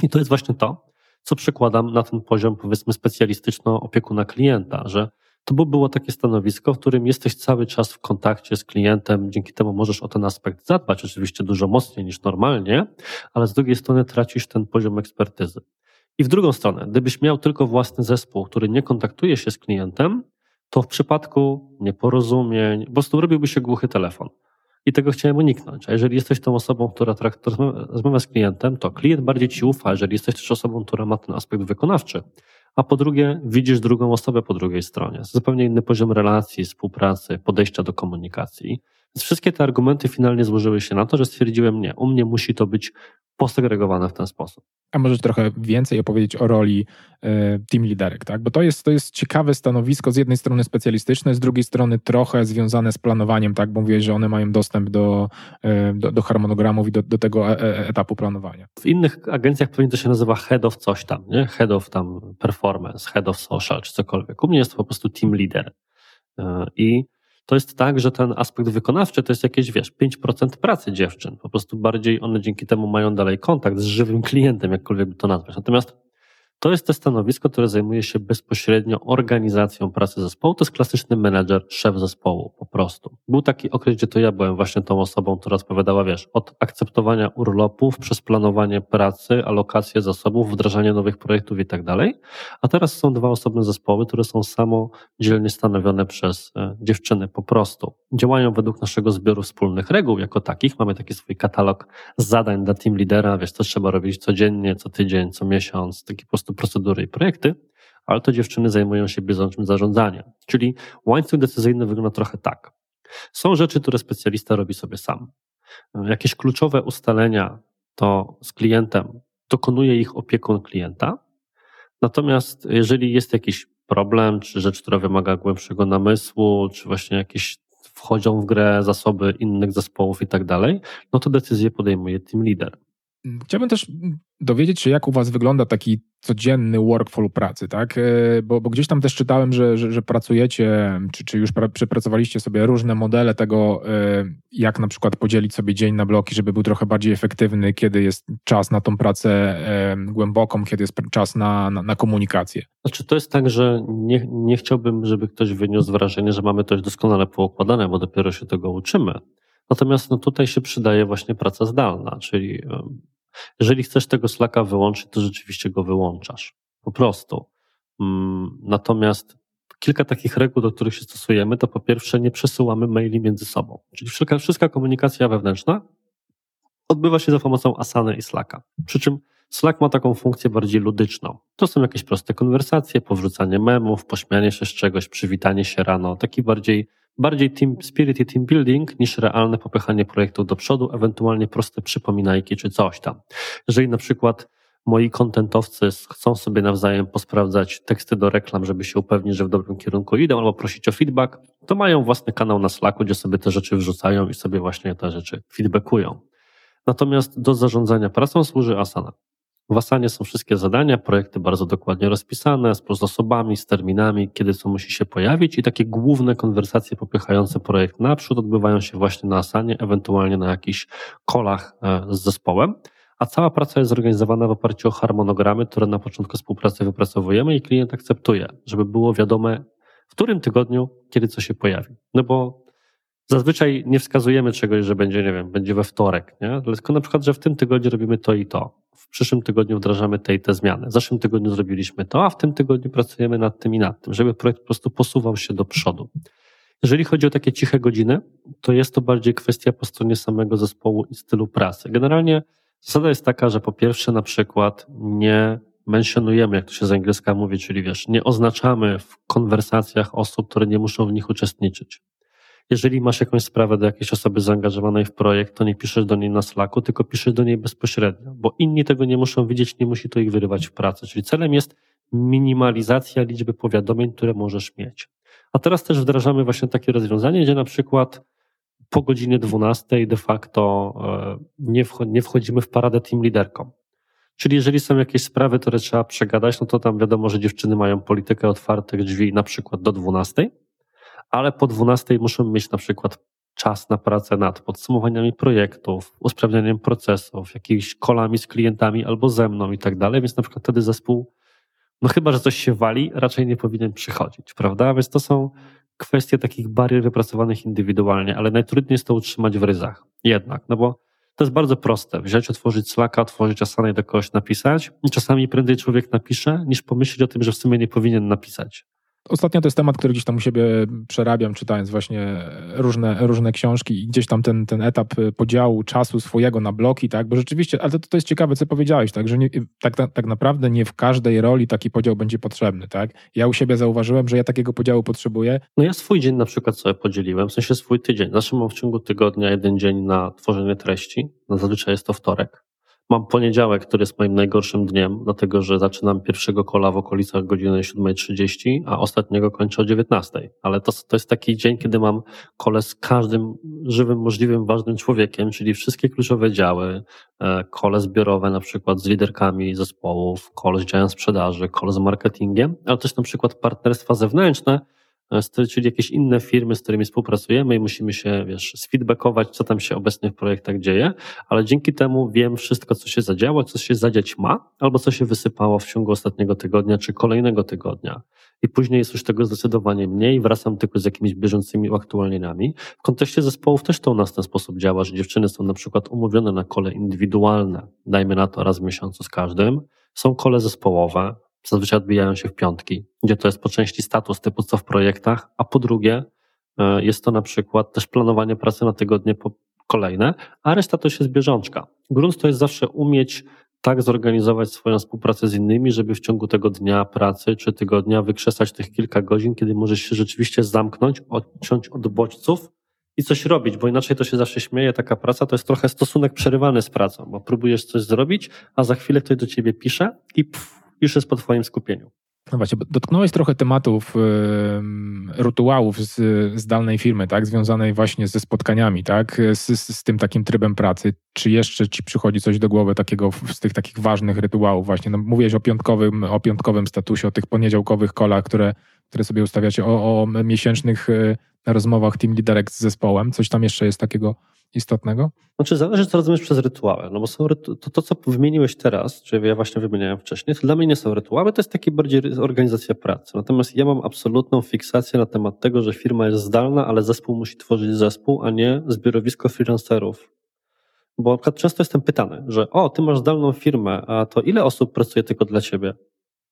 I to jest właśnie to, co przekładam na ten poziom, powiedzmy, specjalistyczno-opiekuna klienta, że to by było takie stanowisko, w którym jesteś cały czas w kontakcie z klientem, dzięki temu możesz o ten aspekt zadbać, oczywiście dużo mocniej niż normalnie, ale z drugiej strony tracisz ten poziom ekspertyzy. I w drugą stronę, gdybyś miał tylko własny zespół, który nie kontaktuje się z klientem, to w przypadku nieporozumień, po prostu robiłby się głuchy telefon. I tego chciałem uniknąć. A jeżeli jesteś tą osobą, która rozmawia z klientem, to klient bardziej ci ufa, jeżeli jesteś też osobą, która ma ten aspekt wykonawczy. A po drugie, widzisz drugą osobę po drugiej stronie. Zupełnie inny poziom relacji, współpracy, podejścia do komunikacji. Więc wszystkie te argumenty finalnie złożyły się na to, że stwierdziłem, nie, u mnie musi to być posegregowane w ten sposób. A możesz trochę więcej opowiedzieć o roli e, team liderek, tak? Bo to jest, to jest ciekawe stanowisko, z jednej strony specjalistyczne, z drugiej strony trochę związane z planowaniem, tak? Bo mówiłeś, że one mają dostęp do, e, do, do harmonogramów i do, do tego e, etapu planowania. W innych agencjach pewnie to się nazywa head of coś tam, nie? Head of tam performance, head of social, czy cokolwiek. U mnie jest to po prostu team leader. I to jest tak, że ten aspekt wykonawczy to jest jakieś, wiesz, 5% pracy dziewczyn. Po prostu bardziej one dzięki temu mają dalej kontakt z żywym klientem, jakkolwiek by to nazwać. Natomiast to jest to stanowisko, które zajmuje się bezpośrednio organizacją pracy zespołu. To jest klasyczny menedżer, szef zespołu, po prostu. Był taki okres, gdzie to ja byłem właśnie tą osobą, która odpowiadała, wiesz, od akceptowania urlopów, przez planowanie pracy, alokację zasobów, wdrażanie nowych projektów i tak dalej. A teraz są dwa osobne zespoły, które są samodzielnie stanowione przez e, dziewczyny, po prostu. Działają według naszego zbioru wspólnych reguł jako takich. Mamy taki swój katalog zadań dla team lidera, wiesz, co trzeba robić codziennie, co tydzień, co miesiąc, taki po prostu procedury i projekty, ale to dziewczyny zajmują się bieżącym zarządzaniem. Czyli łańcuch decyzyjny wygląda trochę tak. Są rzeczy, które specjalista robi sobie sam. Jakieś kluczowe ustalenia to z klientem dokonuje ich opiekun klienta. Natomiast jeżeli jest jakiś problem, czy rzecz, która wymaga głębszego namysłu, czy właśnie jakieś wchodzą w grę zasoby innych zespołów i tak dalej, no to decyzję podejmuje team leader. Chciałbym też dowiedzieć się, jak u Was wygląda taki codzienny workflow pracy, tak? E, bo, bo gdzieś tam też czytałem, że, że, że pracujecie, czy, czy już przepracowaliście sobie różne modele tego, e, jak na przykład podzielić sobie dzień na bloki, żeby był trochę bardziej efektywny, kiedy jest czas na tą pracę e, głęboką, kiedy jest czas na, na, na komunikację. Znaczy, to jest tak, że nie, nie chciałbym, żeby ktoś wyniósł wrażenie, że mamy już doskonale poukładane, bo dopiero się tego uczymy. Natomiast no, tutaj się przydaje właśnie praca zdalna, czyli jeżeli chcesz tego Slacka wyłączyć, to rzeczywiście go wyłączasz. Po prostu. Mm, natomiast kilka takich reguł, do których się stosujemy, to po pierwsze nie przesyłamy maili między sobą. Czyli wszystka, wszystka komunikacja wewnętrzna odbywa się za pomocą Asany i Slacka. Przy czym Slack ma taką funkcję bardziej ludyczną. To są jakieś proste konwersacje, powrzucanie memów, pośmianie się z czegoś, przywitanie się rano, taki bardziej bardziej team spirit i team building niż realne popychanie projektów do przodu, ewentualnie proste przypominajki czy coś tam. Jeżeli na przykład moi kontentowcy chcą sobie nawzajem posprawdzać teksty do reklam, żeby się upewnić, że w dobrym kierunku idą, albo prosić o feedback, to mają własny kanał na Slacku, gdzie sobie te rzeczy wrzucają i sobie właśnie te rzeczy feedbackują. Natomiast do zarządzania pracą służy Asana. W Asanie są wszystkie zadania, projekty bardzo dokładnie rozpisane, z osobami, z terminami, kiedy co musi się pojawić i takie główne konwersacje popychające projekt naprzód odbywają się właśnie na Asanie, ewentualnie na jakichś kolach e, z zespołem. A cała praca jest zorganizowana w oparciu o harmonogramy, które na początku współpracy wypracowujemy i klient akceptuje, żeby było wiadome, w którym tygodniu, kiedy co się pojawi. No bo zazwyczaj nie wskazujemy czegoś, że będzie, nie wiem, będzie we wtorek, nie? Tylko na przykład, że w tym tygodniu robimy to i to w przyszłym tygodniu wdrażamy te i te zmiany. W zeszłym tygodniu zrobiliśmy to, a w tym tygodniu pracujemy nad tym i nad tym, żeby projekt po prostu posuwał się do przodu. Jeżeli chodzi o takie ciche godziny, to jest to bardziej kwestia po stronie samego zespołu i stylu pracy. Generalnie zasada jest taka, że po pierwsze na przykład nie mentionujemy, jak to się z angielska mówi, czyli wiesz, nie oznaczamy w konwersacjach osób, które nie muszą w nich uczestniczyć. Jeżeli masz jakąś sprawę do jakiejś osoby zaangażowanej w projekt, to nie piszesz do niej na Slacku, tylko piszesz do niej bezpośrednio, bo inni tego nie muszą widzieć, nie musi to ich wyrywać w pracy. Czyli celem jest minimalizacja liczby powiadomień, które możesz mieć. A teraz też wdrażamy właśnie takie rozwiązanie, gdzie na przykład po godzinie 12 de facto e, nie wchodzimy w paradę team liderką. Czyli jeżeli są jakieś sprawy, które trzeba przegadać, no to tam wiadomo, że dziewczyny mają politykę otwartych drzwi na przykład do 12 ale po 12 muszą mieć na przykład czas na pracę nad podsumowaniami projektów, usprawnianiem procesów, jakimiś kolami z klientami albo ze mną i tak dalej, więc na przykład wtedy zespół, no chyba, że coś się wali, raczej nie powinien przychodzić, prawda? Więc to są kwestie takich barier wypracowanych indywidualnie, ale najtrudniej jest to utrzymać w ryzach. Jednak, no bo to jest bardzo proste. Wziąć, otworzyć Slacka, otworzyć Asana i do kogoś napisać. I czasami prędzej człowiek napisze, niż pomyśleć o tym, że w sumie nie powinien napisać. Ostatnio to jest temat, który gdzieś tam u siebie przerabiam, czytając właśnie różne, różne książki i gdzieś tam ten, ten etap podziału czasu swojego na bloki, tak? Bo rzeczywiście, ale to, to jest ciekawe, co powiedziałeś, tak? Że nie, tak, tak naprawdę nie w każdej roli taki podział będzie potrzebny, tak? Ja u siebie zauważyłem, że ja takiego podziału potrzebuję. No ja swój dzień na przykład sobie podzieliłem, w sensie swój tydzień. Zawsze mam w ciągu tygodnia jeden dzień na tworzenie treści. No zazwyczaj jest to wtorek. Mam poniedziałek, który jest moim najgorszym dniem, dlatego że zaczynam pierwszego kola w okolicach godziny 7.30, a ostatniego kończę o 19.00. Ale to, to jest taki dzień, kiedy mam kole z każdym żywym, możliwym, ważnym człowiekiem, czyli wszystkie kluczowe działy, e, kole zbiorowe na przykład z liderkami zespołów, kole z działem sprzedaży, kole z marketingiem, ale też na przykład partnerstwa zewnętrzne, czyli jakieś inne firmy, z którymi współpracujemy i musimy się, wiesz, sfeedbackować, co tam się obecnie w projektach dzieje, ale dzięki temu wiem wszystko, co się zadziało, co się zadziać ma, albo co się wysypało w ciągu ostatniego tygodnia, czy kolejnego tygodnia. I później jest już tego zdecydowanie mniej, wracam tylko z jakimiś bieżącymi uaktualnieniami. W kontekście zespołów też to u nas w ten sposób działa, że dziewczyny są na przykład umówione na kole indywidualne, dajmy na to raz w miesiącu z każdym, są kole zespołowe, zazwyczaj odbijają się w piątki, gdzie to jest po części status typu co w projektach, a po drugie e, jest to na przykład też planowanie pracy na tygodnie kolejne, a reszta to jest bieżączka. Grunt to jest zawsze umieć tak zorganizować swoją współpracę z innymi, żeby w ciągu tego dnia pracy czy tygodnia wykrzesać tych kilka godzin, kiedy możesz się rzeczywiście zamknąć, odciąć od bodźców i coś robić, bo inaczej to się zawsze śmieje, taka praca to jest trochę stosunek przerywany z pracą, bo próbujesz coś zrobić, a za chwilę ktoś do ciebie pisze i pff, już jest po Twoim skupieniu. No właśnie, dotknąłeś trochę tematów y, rytuałów z, z dalnej firmy, tak, związanej właśnie ze spotkaniami, tak, z, z, tym takim trybem pracy. Czy jeszcze ci przychodzi coś do głowy takiego z tych takich ważnych rytuałów właśnie? No, mówiłeś o piątkowym, o piątkowym statusie, o tych poniedziałkowych kolach, które, które sobie ustawiacie, o, o miesięcznych y, rozmowach team liderek z zespołem. Coś tam jeszcze jest takiego istotnego? Znaczy zależy, co rozumiesz przez rytuały. No bo są to, to, co wymieniłeś teraz, czyli ja właśnie wymieniałem wcześniej, to dla mnie nie są rytuały, to jest taki bardziej organizacja pracy. Natomiast ja mam absolutną fiksację na temat tego, że firma jest zdalna, ale zespół musi tworzyć zespół, a nie zbiorowisko freelancerów. Bo na często jestem pytany, że o, ty masz zdalną firmę, a to ile osób pracuje tylko dla ciebie?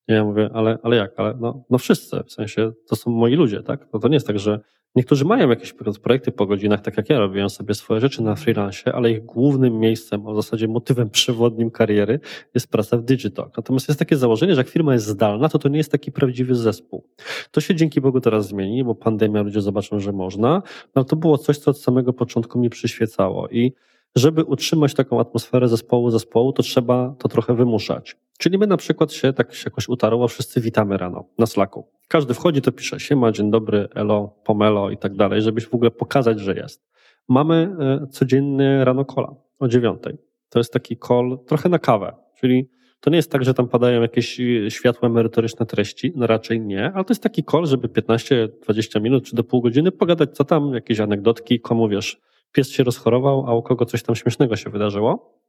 Ja mówię, ale, ale jak? Ale no, no wszyscy, w sensie to są moi ludzie, tak? No to nie jest tak, że niektórzy mają jakieś projekty po godzinach, tak jak ja robię sobie swoje rzeczy na freelancie, ale ich głównym miejscem, a w zasadzie motywem przewodnim kariery jest praca w Digital. Natomiast jest takie założenie, że jak firma jest zdalna, to to nie jest taki prawdziwy zespół. To się dzięki Bogu teraz zmieni, bo pandemia, ludzie zobaczą, że można, no ale to było coś, co od samego początku mi przyświecało i żeby utrzymać taką atmosferę zespołu, zespołu, to trzeba to trochę wymuszać. Czyli my na przykład się tak się jakoś utarło, wszyscy witamy rano na Slacku. Każdy wchodzi, to pisze się, ma dzień dobry, elo, pomelo i tak dalej, żebyś w ogóle pokazać, że jest. Mamy e, codziennie rano kola o dziewiątej. To jest taki call trochę na kawę, czyli to nie jest tak, że tam padają jakieś e, światłe merytoryczne treści, no raczej nie, ale to jest taki call, żeby 15-20 minut czy do pół godziny pogadać, co tam, jakieś anegdotki, komu wiesz, pies się rozchorował, a u kogo coś tam śmiesznego się wydarzyło.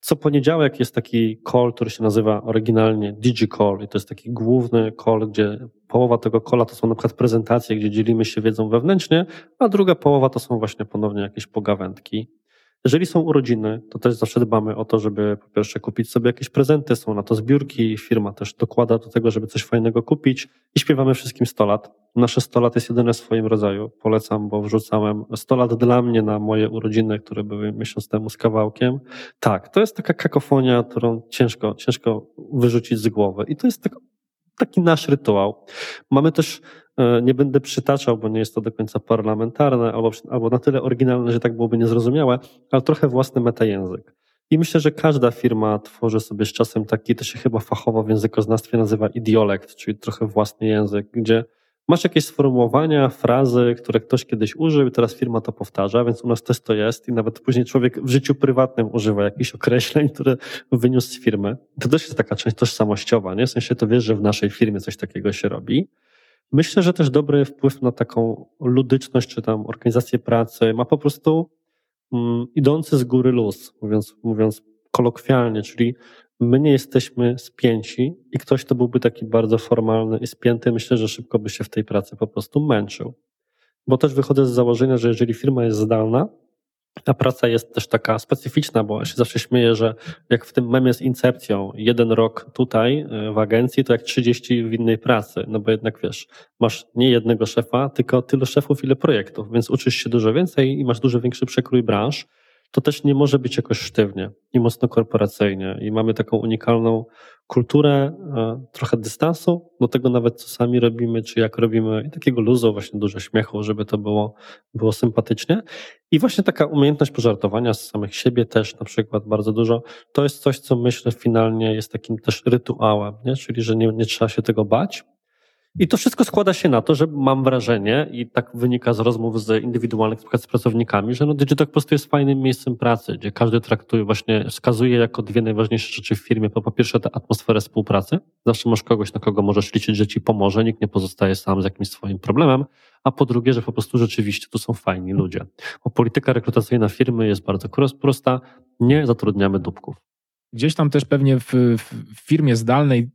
Co poniedziałek jest taki call, który się nazywa oryginalnie DigiCall i to jest taki główny call, gdzie połowa tego calla to są na przykład prezentacje, gdzie dzielimy się wiedzą wewnętrznie, a druga połowa to są właśnie ponownie jakieś pogawędki. Jeżeli są urodziny, to też zawsze dbamy o to, żeby po pierwsze kupić sobie jakieś prezenty, są na to zbiórki, firma też dokłada do tego, żeby coś fajnego kupić i śpiewamy wszystkim 100 lat. Nasze 100 lat jest jedyne w swoim rodzaju. Polecam, bo wrzucałem 100 lat dla mnie na moje urodziny, które były miesiąc temu z kawałkiem. Tak, to jest taka kakofonia, którą ciężko, ciężko wyrzucić z głowy. I to jest tak, taki nasz rytuał. Mamy też nie będę przytaczał, bo nie jest to do końca parlamentarne, albo, albo na tyle oryginalne, że tak byłoby niezrozumiałe, ale trochę własny metajęzyk. I myślę, że każda firma tworzy sobie z czasem taki, to się chyba fachowo w językoznawstwie nazywa idiolekt, czyli trochę własny język, gdzie masz jakieś sformułowania, frazy, które ktoś kiedyś użył i teraz firma to powtarza, więc u nas też to jest i nawet później człowiek w życiu prywatnym używa jakichś określeń, które wyniósł z firmy. To też jest taka część tożsamościowa, nie? W sensie to wiesz, że w naszej firmie coś takiego się robi. Myślę, że też dobry wpływ na taką ludyczność czy tam organizację pracy ma po prostu mm, idący z góry luz, mówiąc, mówiąc kolokwialnie, czyli my nie jesteśmy spięci i ktoś, kto byłby taki bardzo formalny i spięty, myślę, że szybko by się w tej pracy po prostu męczył. Bo też wychodzę z założenia, że jeżeli firma jest zdalna, ta praca jest też taka specyficzna, bo się zawsze śmieję, że jak w tym memie z incepcją, jeden rok tutaj e, w agencji, to jak 30 w innej pracy, no bo jednak wiesz, masz nie jednego szefa, tylko tyle szefów, ile projektów, więc uczysz się dużo więcej i masz dużo większy przekrój branż to też nie może być jakoś sztywnie i mocno korporacyjnie. I mamy taką unikalną kulturę, e, trochę dystansu do tego nawet, co sami robimy, czy jak robimy, i takiego luzu, właśnie dużo śmiechu, żeby to było, było sympatycznie. I właśnie taka umiejętność pożartowania z samych siebie też na przykład bardzo dużo, to jest coś, co myślę finalnie jest takim też rytuałem, nie? czyli że nie, nie trzeba się tego bać, i to wszystko składa się na to, że mam wrażenie, i tak wynika z rozmów z indywidualnych z pracownikami, że no Digitalk po prostu jest fajnym miejscem pracy, gdzie każdy traktuje, właśnie wskazuje jako dwie najważniejsze rzeczy w firmie. Po, pierwsze, tę atmosferę współpracy. Zawsze masz kogoś, na kogo możesz liczyć, że ci pomoże, nikt nie pozostaje sam z jakimś swoim problemem. A po drugie, że po prostu rzeczywiście tu są fajni ludzie. Bo polityka rekrutacyjna firmy jest bardzo prosta. Nie zatrudniamy dupków. Gdzieś tam też pewnie w, w firmie zdalnej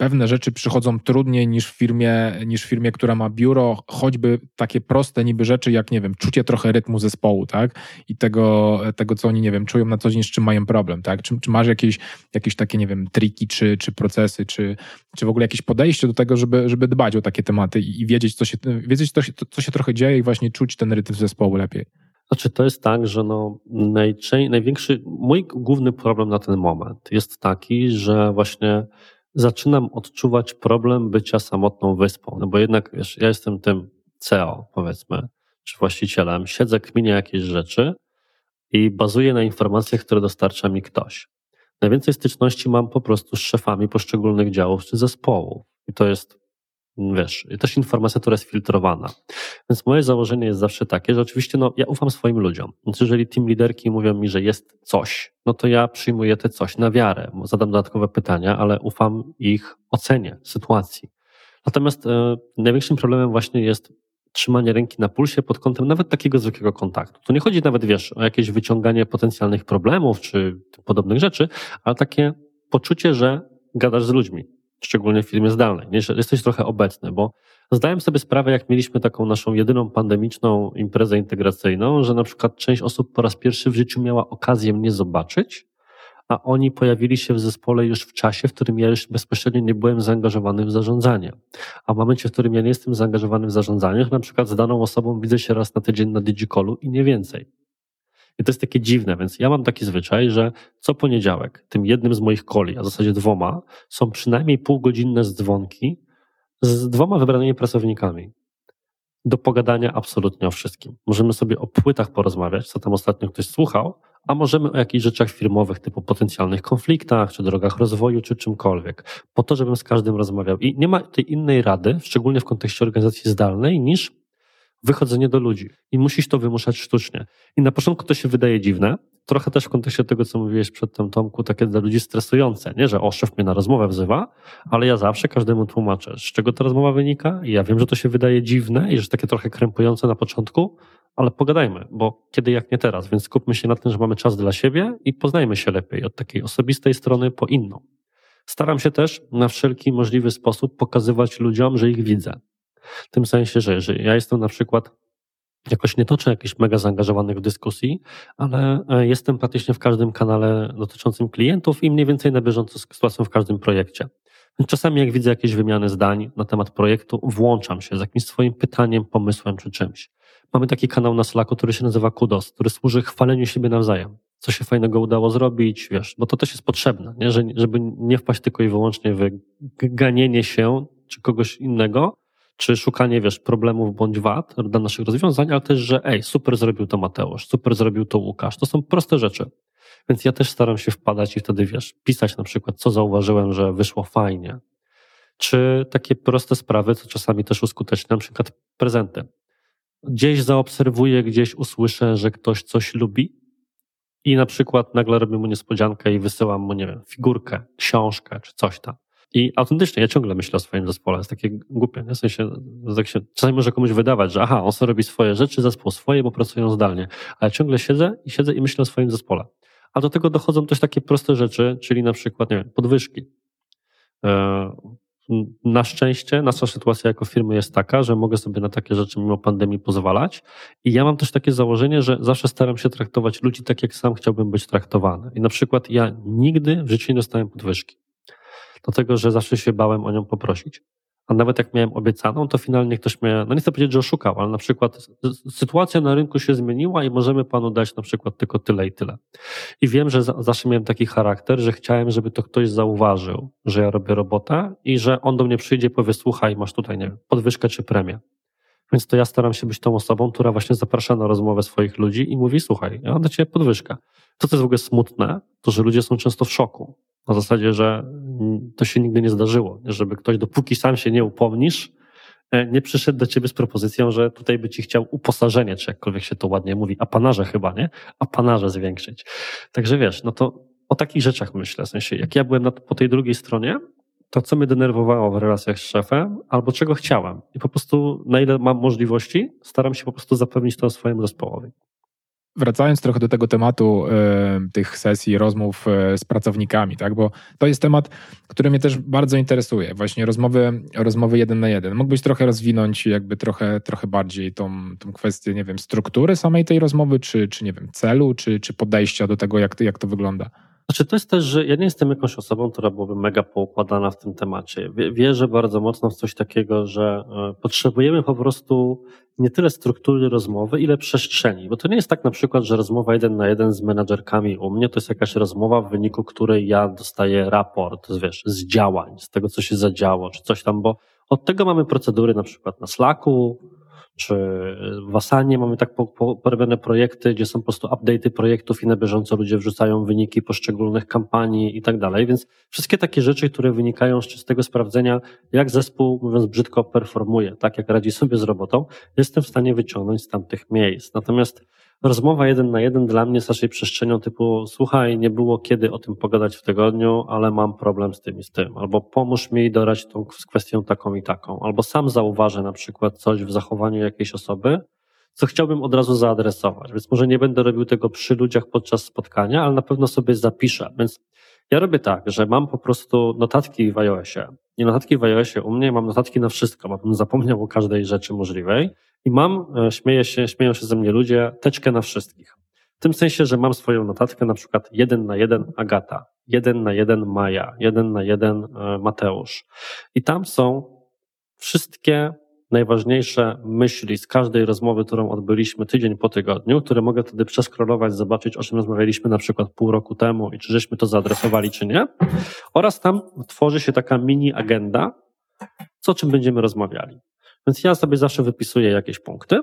pewne rzeczy przychodzą trudniej niż w firmie, niż w firmie, która ma biuro, choćby takie proste niby rzeczy, jak nie wiem, czucie trochę rytmu zespołu, tak? I tego, tego co oni, nie wiem, czują na co dzień, z czym mają problem, tak? Czy, czy masz jakieś, jakieś takie, nie wiem, triki, czy, czy procesy, czy, czy w ogóle jakieś podejście do tego, żeby, żeby dbać o takie tematy i, i wiedzieć, co się, wiedzieć co, się, co się trochę dzieje i właśnie czuć ten rytm zespołu lepiej? Znaczy, to jest tak, że no, największy, mój główny problem na ten moment jest taki, że właśnie zaczynam odczuwać problem bycia samotną wyspą. No bo jednak, wiesz, ja jestem tym CEO, powiedzmy, czy właścicielem, siedzę, kminię jakieś rzeczy i bazuję na informacjach, które dostarcza mi ktoś. Najwięcej styczności mam po prostu z szefami poszczególnych działów czy zespołów. I to jest wiesz, też informacja, która jest filtrowana. Więc moje założenie jest zawsze takie, że oczywiście no, ja ufam swoim ludziom. Więc jeżeli team liderki mówią mi, że jest coś, no to ja przyjmuję te coś na wiarę. Zadam dodatkowe pytania, ale ufam ich ocenie sytuacji. Natomiast e, największym problemem właśnie jest trzymanie ręki na pulsie pod kątem nawet takiego zwykłego kontaktu. To nie chodzi nawet, wiesz, o jakieś wyciąganie potencjalnych problemów czy podobnych rzeczy, ale takie poczucie, że gadasz z ludźmi, szczególnie w firmie zdalnej, nie? że jesteś trochę obecny, bo zdałem sobie sprawę, jak mieliśmy taką naszą jedyną pandemiczną imprezę integracyjną, że na przykład część osób po raz pierwszy w życiu miała okazję mnie zobaczyć, a oni pojawili się w zespole już w czasie, w którym ja już bezpośrednio nie byłem zaangażowany w zarządzanie. A w momencie, w którym ja nie jestem zaangażowany w zarządzanie, na przykład z daną osobą widzę się raz na tydzień na Digicolu i nie więcej. I to jest takie dziwne, więc ja mam taki zwyczaj, że co poniedziałek tym jednym z moich koli, a w zasadzie dwoma, są przynajmniej półgodzinne dzwonki z dwoma wybranymi pracownikami do pogadania absolutnie o wszystkim. Możemy sobie o płytach porozmawiać, co tam ostatnio ktoś słuchał, a możemy o jakichś rzeczach firmowych, typu potencjalnych konfliktach, czy drogach rozwoju, czy czymkolwiek, po to, żebym z każdym rozmawiał. I nie ma tej innej rady, szczególnie w kontekście organizacji zdalnej, niż wychodzenie do ludzi i musisz to wymuszać sztucznie. I na początku to się wydaje dziwne, trochę też w kontekście tego, co mówiłeś przedtem, Tomku, takie dla ludzi stresujące, nie, że o, szef mnie na rozmowę wzywa, ale ja zawsze każdemu tłumaczę, z czego ta rozmowa wynika i ja wiem, że to się wydaje dziwne i że takie trochę krępujące na początku, ale pogadajmy, bo kiedy jak nie teraz, więc skupmy się na tym, że mamy czas dla siebie i poznajmy się lepiej od takiej osobistej strony po inną. Staram się też na wszelki możliwy sposób pokazywać ludziom, że ich widzę. W tym sensie, że jeżeli ja jestem na przykład jakoś nie toczę jakichś mega zaangażowanych dyskusji, ale e, jestem praktycznie w każdym kanale dotyczącym klientów i mniej więcej na bieżąco z sytuacją w każdym projekcie. Czasami jak widzę jakieś wymiany zdań na temat projektu, włączam się z jakimś swoim pytaniem, pomysłem czy czymś. Mamy taki kanał na Slacku, który się nazywa Kudos, który służy chwaleniu siebie nawzajem. Co się fajnego udało zrobić, wiesz, bo to też jest potrzebne, nie? żeby nie wpaść tylko i wyłącznie w ganienie się czy kogoś innego, czy szukanie, wiesz, problemów bądź wad dla naszych rozwiązań, ale też, że ej, super zrobił to Mateusz, super zrobił to Łukasz. To są proste rzeczy. Więc ja też staram się wpadać i wtedy, wiesz, pisać na przykład, co zauważyłem, że wyszło fajnie. Czy takie proste sprawy, co czasami też uskuteczniam, na przykład prezenty. Gdzieś zaobserwuję, gdzieś usłyszę, że ktoś coś lubi i na przykład nagle robię mu niespodziankę i wysyłam mu, nie wiem, figurkę, książkę czy coś tam. I autentycznie ja ciągle myślę o swoim zespole. Jest takie głupie, nie? W sensie, tak się, czasami może komuś wydawać, że aha, on sobie robi swoje rzeczy, zespół swoje, bo pracują zdalnie. Ale ciągle siedzę i siedzę i myślę o swoim zespole. A do tego dochodzą też takie proste rzeczy, czyli na przykład, nie wiem, podwyżki. E, na szczęście nasza sytuacja jako firmy jest taka, że mogę sobie na takie rzeczy mimo pandemii pozwalać. I ja mam też takie założenie, że zawsze staram się traktować ludzi tak, jak sam chciałbym być traktowany. I na przykład ja nigdy w życiu nie dostałem podwyżki. Dlatego, że zawsze się bałem o nią poprosić a nawet jak miałem obiecaną, to finalnie ktoś mnie, no nie chcę powiedzieć, że oszukał, ale na przykład sytuacja na rynku się zmieniła i możemy panu dać na przykład tylko tyle i tyle. I wiem, że zawsze miałem taki charakter, że chciałem, żeby to ktoś zauważył, że ja robię robotę i że on do mnie przyjdzie i powie, słuchaj, masz tutaj, nie wiem, podwyżkę czy premię. Więc to ja staram się być tą osobą, która właśnie zaprasza na rozmowę swoich ludzi i mówi, słuchaj, ja mam dla ciebie podwyżkę. To, co jest w ogóle smutne, to że ludzie są często w szoku. Na zasadzie, że to się nigdy nie zdarzyło, żeby ktoś, dopóki sam się nie upomnisz, e, nie przyszedł do ciebie z propozycją, że tutaj by ci chciał uposażenie, czy jakkolwiek się to ładnie mówi, a panarze chyba, nie? A panarze zwiększyć. Także wiesz, no to o takich rzeczach myślę. W sensie, jak ja byłem na, po tej drugiej stronie, to co mnie denerwowało w relacjach z szefem, albo czego chciałem. I po prostu, na ile mam możliwości, staram się po prostu zapewnić to swojemu zespołowi. Wracając trochę do tego tematu tych sesji, rozmów y, z pracownikami, tak? bo to jest temat, który mnie też bardzo interesuje. Właśnie rozmowy, rozmowy jeden na jeden. Mógłbyś trochę rozwinąć jakby trochę, trochę bardziej tą, tą kwestię, nie wiem, struktury samej tej rozmowy, czy, czy nie wiem, celu, czy, czy podejścia do tego, jak, jak to wygląda? Znaczy to jest też, że ja nie jestem jakąś osobą, która byłaby mega poukładana w tym temacie. Wierzę bardzo mocno w coś takiego, że e, potrzebujemy po prostu nie tyle struktury rozmowy, ile przestrzeni. Bo to nie jest tak na przykład, że rozmowa jeden na jeden z menadżerkami u mnie to jest jakaś rozmowa, w wyniku której ja dostaję raport, wiesz, z działań, z tego, co się zadziało, czy coś tam, bo od tego mamy procedury na przykład na Slacku, czy w Asanie mamy tak porobione projekty, gdzie są po prostu update'y projektów i na bieżąco ludzie wrzucają wyniki poszczególnych kampanii i tak dalej. Więc wszystkie takie rzeczy, które wynikają z czystego sprawdzenia, jak zespół, mówiąc brzydko, performuje, tak jak radzi sobie z robotą, jestem w stanie wyciągnąć z tamtych miejsc. Natomiast rozmowa jeden na jeden dla mnie jest raczej przestrzenią typu słuchaj, nie było kiedy o tym pogadać w tygodniu, ale mam problem z tym i z tym, albo pomóż mi dorać tą z kwestią taką i taką, albo sam zauważę na przykład coś w zachowaniu jakiejś osoby, co chciałbym od razu zaadresować. Więc może nie będę robił tego przy ludziach podczas spotkania, ale na pewno sobie zapiszę. Więc ja robię tak, że mam po prostu notatki w iOSie. I notatki w iOSie u mnie mam notatki na wszystko, bo bym zapomniał o każdej rzeczy możliwej. I mam, e, śmieję się, śmieją się ze mnie ludzie, teczkę na wszystkich. W tym sensie, że mam swoją notatkę, na przykład jeden na jeden Agata, jeden na jeden Maja, jeden na jeden e, Mateusz. I tam są wszystkie najważniejsze myśli z każdej rozmowy, którą odbyliśmy tydzień po tygodniu, które mogę wtedy przeskrolować, zobaczyć, o czym rozmawialiśmy na przykład pół roku temu i czy żeśmy to zaadresowali, czy nie. Oraz tam tworzy się taka mini agenda, co czym będziemy rozmawiali. Więc ja sobie zawsze wypisuję jakieś punkty.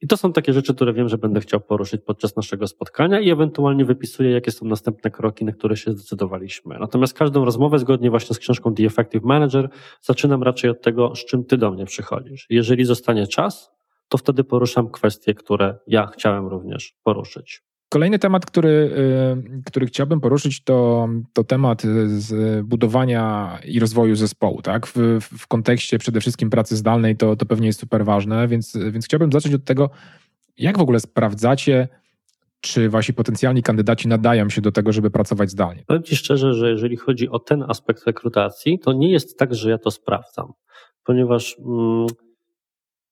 I to są takie rzeczy, które wiem, że będę chciał poruszyć podczas naszego spotkania i ewentualnie wypisuję, jakie są następne kroki, na które się zdecydowaliśmy. Natomiast każdą rozmowę, zgodnie właśnie z książką The Effective Manager, zaczynam raczej od tego, z czym ty do mnie przychodzisz. Jeżeli zostanie czas, to wtedy poruszam kwestie, które ja chciałem również poruszyć. Kolejny temat, który, y, który chciałbym poruszyć, to, to temat z budowania i rozwoju zespołu. Tak? W, w kontekście przede wszystkim pracy zdalnej to, to pewnie jest super ważne, więc, więc chciałbym zacząć od tego, jak w ogóle sprawdzacie, czy wasi potencjalni kandydaci nadają się do tego, żeby pracować zdalnie? Powiem Ci szczerze, że jeżeli chodzi o ten aspekt rekrutacji, to nie jest tak, że ja to sprawdzam, ponieważ. Mm,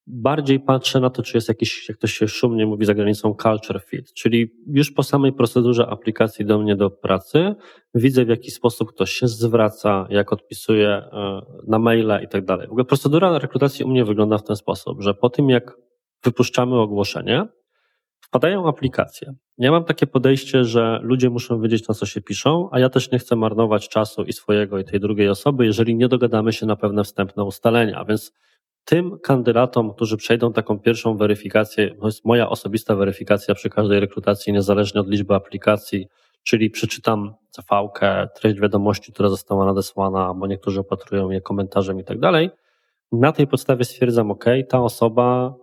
bardziej patrzę na to, czy jest jakiś, jak to się szumnie mówi za granicą, culture fit, czyli już po samej procedurze aplikacji do mnie do pracy widzę, w jaki sposób ktoś się zwraca, jak odpisuje na maile i tak dalej. W ogóle procedura rekrutacji u mnie wygląda w ten sposób, że po tym, jak wypuszczamy ogłoszenie, wpadają aplikacje. Ja mam takie podejście, że ludzie muszą wiedzieć, na co się piszą, a ja też nie chcę marnować czasu i swojego, i tej drugiej osoby, jeżeli nie dogadamy się na pewne wstępne ustalenia. Więc tym kandydatom, którzy przejdą taką pierwszą weryfikację, to jest moja osobista weryfikacja przy każdej rekrutacji, niezależnie od liczby aplikacji, czyli przeczytam cv treść wiadomości, która została nadesłana, bo niektórzy opatrują je komentarzem i tak dalej. Na tej podstawie stwierdzam, OK, ta osoba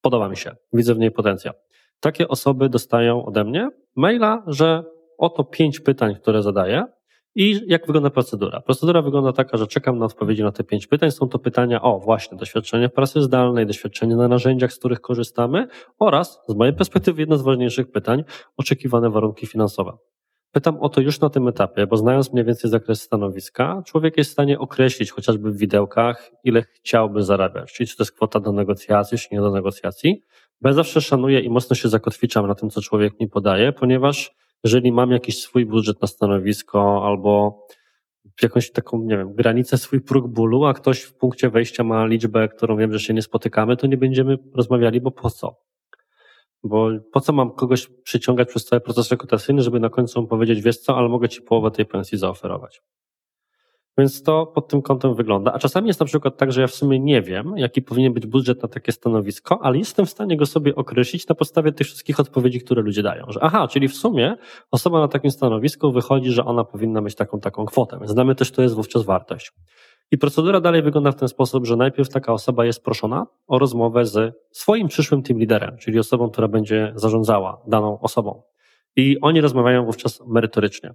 podoba mi się, widzę w niej potencjał. Takie osoby dostają ode mnie maila, że oto pięć pytań, które zadaję, i jak wygląda procedura? Procedura wygląda taka, że czekam na odpowiedzi na te pięć pytań. Są to pytania o właśnie doświadczenie pracy zdalnej, doświadczenie na narzędziach, z których korzystamy oraz, z mojej perspektywy, jedno z ważniejszych pytań, oczekiwane warunki finansowe. Pytam o to już na tym etapie, bo znając mniej więcej zakres stanowiska, człowiek jest w stanie określić chociażby w widełkach, ile chciałby zarabiać, czyli czy to jest kwota do negocjacji, czy nie do negocjacji. Bo ja zawsze szanuję i mocno się zakotwiczam na tym, co człowiek mi podaje, ponieważ jeżeli mam jakiś swój budżet na stanowisko albo jakąś taką, nie wiem, granicę, swój próg bólu, a ktoś w punkcie wejścia ma liczbę, którą wiem, że się nie spotykamy, to nie będziemy rozmawiali, bo po co? Bo po co mam kogoś przyciągać przez cały proces rekrutacyjny, żeby na końcu powiedzieć, wiesz co, ale mogę ci połowę tej pensji zaoferować. Więc to pod tym kątem wygląda. A czasami jest na przykład tak, że ja w sumie nie wiem, jaki powinien być budżet na takie stanowisko, ale jestem w stanie go sobie określić na podstawie tych wszystkich odpowiedzi, które ludzie dają. Że aha, czyli w sumie osoba na takim stanowisku wychodzi, że ona powinna mieć taką, taką kwotę. Więc znamy też, to jest wówczas wartość. I procedura dalej wygląda w ten sposób, że najpierw taka osoba jest proszona o rozmowę z swoim przyszłym team liderem, czyli osobą, która będzie zarządzała daną osobą. I oni rozmawiają wówczas merytorycznie.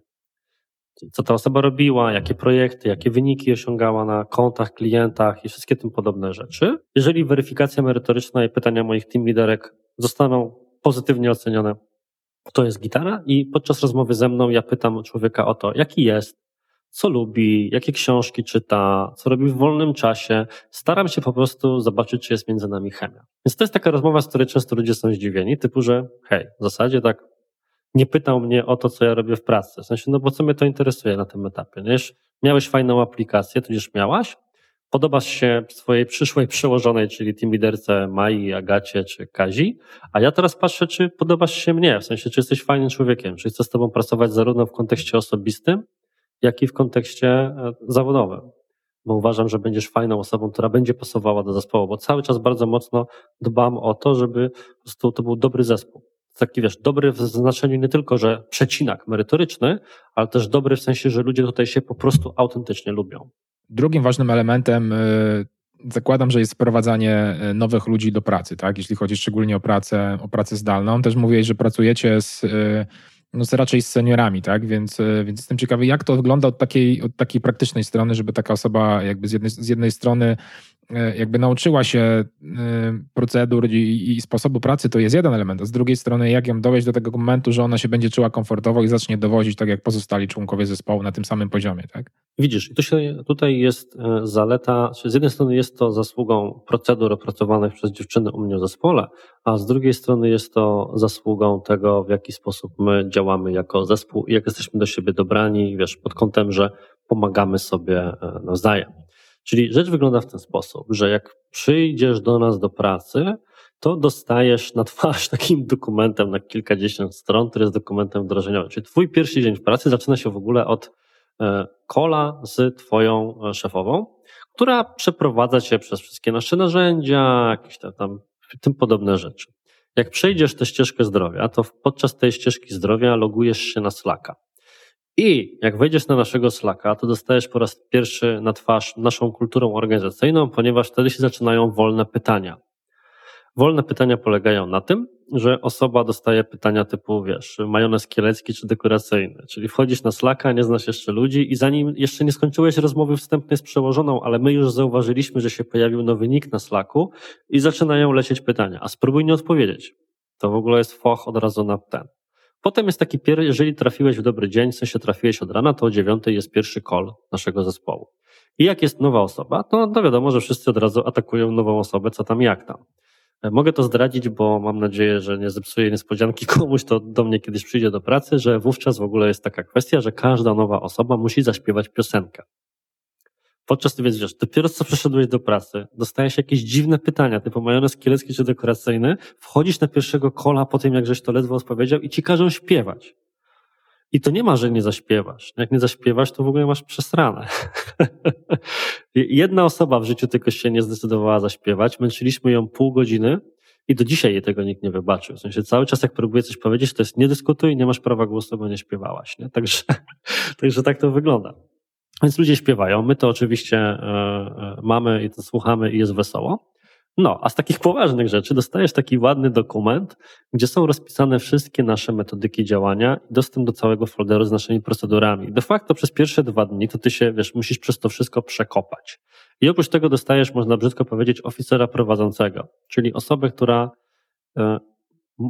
Co ta osoba robiła, jakie projekty, jakie wyniki osiągała na kontach, klientach i wszystkie tym podobne rzeczy. Jeżeli weryfikacja merytoryczna i pytania moich team liderek zostaną pozytywnie ocenione, to jest gitara i podczas rozmowy ze mną ja pytam człowieka o to, jaki jest, co lubi, jakie książki czyta, co robi w wolnym czasie. Staram się po prostu zobaczyć, czy jest między nami chemia. Więc to jest taka rozmowa, z której często ludzie są zdziwieni, typu, że hej, w zasadzie tak nie pytał mnie o to, co ja robię w pracy. W sensie, no bo co mnie to interesuje na tym etapie? Wiesz, miałeś fajną aplikację, tudzież miałaś, podobasz się swojej przyszłej przełożonej, czyli team liderce Mai, Agacie czy Kazi, a ja teraz patrzę, czy podobasz się mnie, w sensie, czy jesteś fajnym człowiekiem, czy chcę z tobą pracować zarówno w kontekście osobistym, jak i w kontekście e, zawodowym. Bo uważam, że będziesz fajną osobą, która będzie pasowała do zespołu, bo cały czas bardzo mocno dbam o to, żeby po prostu to był dobry zespół. Taki wiesz, dobry w znaczeniu nie tylko, że przecinak merytoryczny, ale też dobry w sensie, że ludzie tutaj się po prostu autentycznie lubią. Drugim ważnym elementem e, zakładam, że jest wprowadzanie e, nowych ludzi do pracy, tak? Jeśli chodzi szczególnie o pracę, o pracę zdalną. Też mówiłeś, że pracujecie z no raczej z seniorami, tak? Więc, więc jestem ciekawy, jak to wygląda od takiej, od takiej praktycznej strony, żeby taka osoba jakby z jednej, z jednej strony jakby nauczyła się e, procedur i, i, sposobu pracy, to jest jeden element, a z drugiej strony jak ją dowieść do tego momentu, że ona się będzie czuła komfortowo i zacznie dowozić tak jak pozostali członkowie zespołu na tym samym poziomie, tak? Widzisz, tu się, tutaj jest e, zaleta, z jednej strony jest to zasługą procedur opracowanych przez dziewczyny u mnie w zespole, a z drugiej strony jest to zasługą tego, w jaki sposób my działamy jako zespół jak jesteśmy do siebie dobrani, wiesz, pod kątem, że pomagamy sobie nawzajem. Czyli rzecz wygląda w ten sposób, że jak przyjdziesz do nas do pracy, to dostajesz na twarz takim dokumentem na kilkadziesiąt stron, który jest dokumentem wdrożeniowym. Czyli twój pierwszy dzień w pracy zaczyna się w ogóle od kola e, z twoją e, szefową, która przeprowadza cię przez wszystkie nasze narzędzia, jakieś tam, tam tym podobne rzeczy. Jak przejdziesz tę ścieżkę zdrowia, to podczas tej ścieżki zdrowia logujesz się na Slacka. I jak wejdziesz na naszego Slacka, to dostajesz po raz pierwszy na twarz naszą kulturą organizacyjną, ponieważ wtedy się zaczynają wolne pytania. Wolne pytania polegają na tym, że osoba dostaje pytania typu, wiesz, majonez kielecki czy dekoracyjny, czyli wchodzisz na Slacka, nie znasz jeszcze ludzi i zanim jeszcze nie skończyłeś rozmowy wstępnej z przełożoną, ale my już zauważyliśmy, że się pojawił nowy nick na Slacku i zaczynają lecieć pytania, a spróbuj nie odpowiedzieć. To w ogóle jest foch od razu na ten. Potem jest taki pierwszy, jeżeli trafiłeś w dobry dzień, w sensie trafiłeś od rana, to o dziewiątej jest pierwszy call naszego zespołu. I jak jest nowa osoba, to, to wiadomo, że wszyscy od razu atakują nową osobę, co tam, jak tam. E, mogę to zdradzić, bo mam nadzieję, że nie zepsuję niespodzianki komuś, to do mnie kiedyś przyjdzie do pracy, że wówczas w ogóle jest taka kwestia, że każda nowa osoba musi zaśpiewać piosenkę. Podczas gdy wiesz, dopiero co przeszedłeś do pracy, dostajesz jakieś dziwne pytania, typu majonez kielecki czy dekoracyjny, wchodzisz na pierwszego kola po tym, jak żeś to ledwo odpowiedział i ci każą śpiewać. I to nie ma, że nie zaśpiewasz. Jak nie zaśpiewasz, to w ogóle masz przesrane. Jedna osoba w życiu tylko się nie zdecydowała zaśpiewać. Męczyliśmy ją pół godziny i do dzisiaj jej tego nikt nie wybaczył. W sensie cały czas, jak próbuję coś powiedzieć, to jest nie dyskutuj, nie masz prawa głosu, bo nie śpiewałaś. Nie? Także, także tak to wygląda. Więc ludzie śpiewają, my to oczywiście e, e, mamy i to słuchamy i jest wesoło. No, a z takich poważnych rzeczy dostajesz taki ładny dokument, gdzie są rozpisane wszystkie nasze metodyki działania i dostęp do całego folderu z naszymi procedurami. De facto przez pierwsze dwa dni to ty się, wiesz, musisz przez to wszystko przekopać. I oprócz tego dostajesz, można brzydko powiedzieć, oficera prowadzącego, czyli osobę, która e,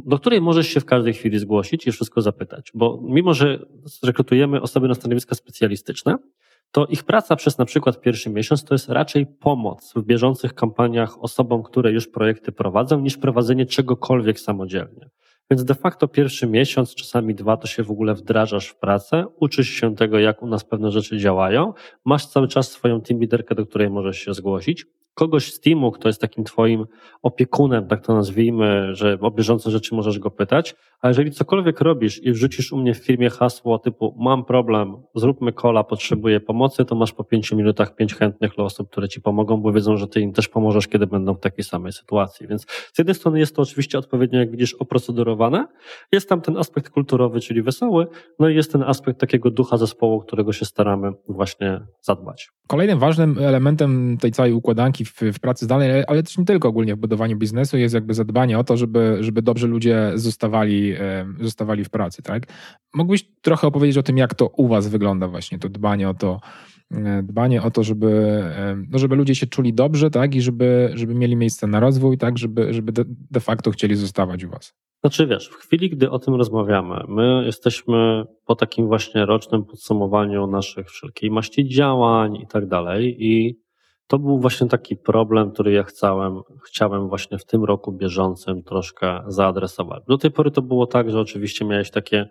do której możesz się w każdej chwili zgłosić i wszystko zapytać. Bo mimo, że rekrutujemy osoby na stanowiska specjalistyczne, to ich praca przez na przykład pierwszy miesiąc to jest raczej pomoc w bieżących kampaniach osobom, które już projekty prowadzą, niż prowadzenie czegokolwiek samodzielnie. Więc de facto pierwszy miesiąc, czasami dwa, to się w ogóle wdrażasz w pracę, uczysz się tego, jak u nas pewne rzeczy działają, masz cały czas swoją team leaderkę, do której możesz się zgłosić, kogoś z teamu, kto jest takim twoim opiekunem, tak to nazwijmy, że o bieżące rzeczy możesz go pytać, a jeżeli cokolwiek robisz i wrzucisz u mnie w firmie hasło typu mam problem, zróbmy kola, potrzebuję pomocy, to masz po pięciu minutach pięć chętnych osób, które ci pomogą, bo wiedzą, że ty im też pomożesz, kiedy będą w takiej samej sytuacji. Więc z jednej strony jest to oczywiście odpowiednio, jak widzisz, oprocedurowane, jest tam ten aspekt kulturowy, czyli wesoły, no i jest ten aspekt takiego ducha zespołu, którego się staramy właśnie zadbać. Kolejnym ważnym elementem tej całej układanki w, w pracy zdalnej, ale też nie tylko ogólnie w budowaniu biznesu, jest jakby zadbanie o to, żeby, żeby dobrze ludzie zostawali, zostawali w pracy, tak? Mógłbyś trochę opowiedzieć o tym, jak to u was wygląda właśnie, to dbanie o to, e, dbanie o to, żeby, no żeby ludzie się czuli dobrze, tak? I żeby, żeby mieli miejsce na rozwój, tak? Żeby, żeby de, de facto chcieli zostawać u was. Znaczy wiesz, w chwili, gdy o tym rozmawiamy, my jesteśmy po takim właśnie rocznym podsumowaniu naszych wszelkiej maści działań i tak dalej i to był właśnie taki problem, który ja chciałem, chciałem właśnie w tym roku bieżącym troszkę zaadresować. Do tej pory to było tak, że oczywiście miałeś takie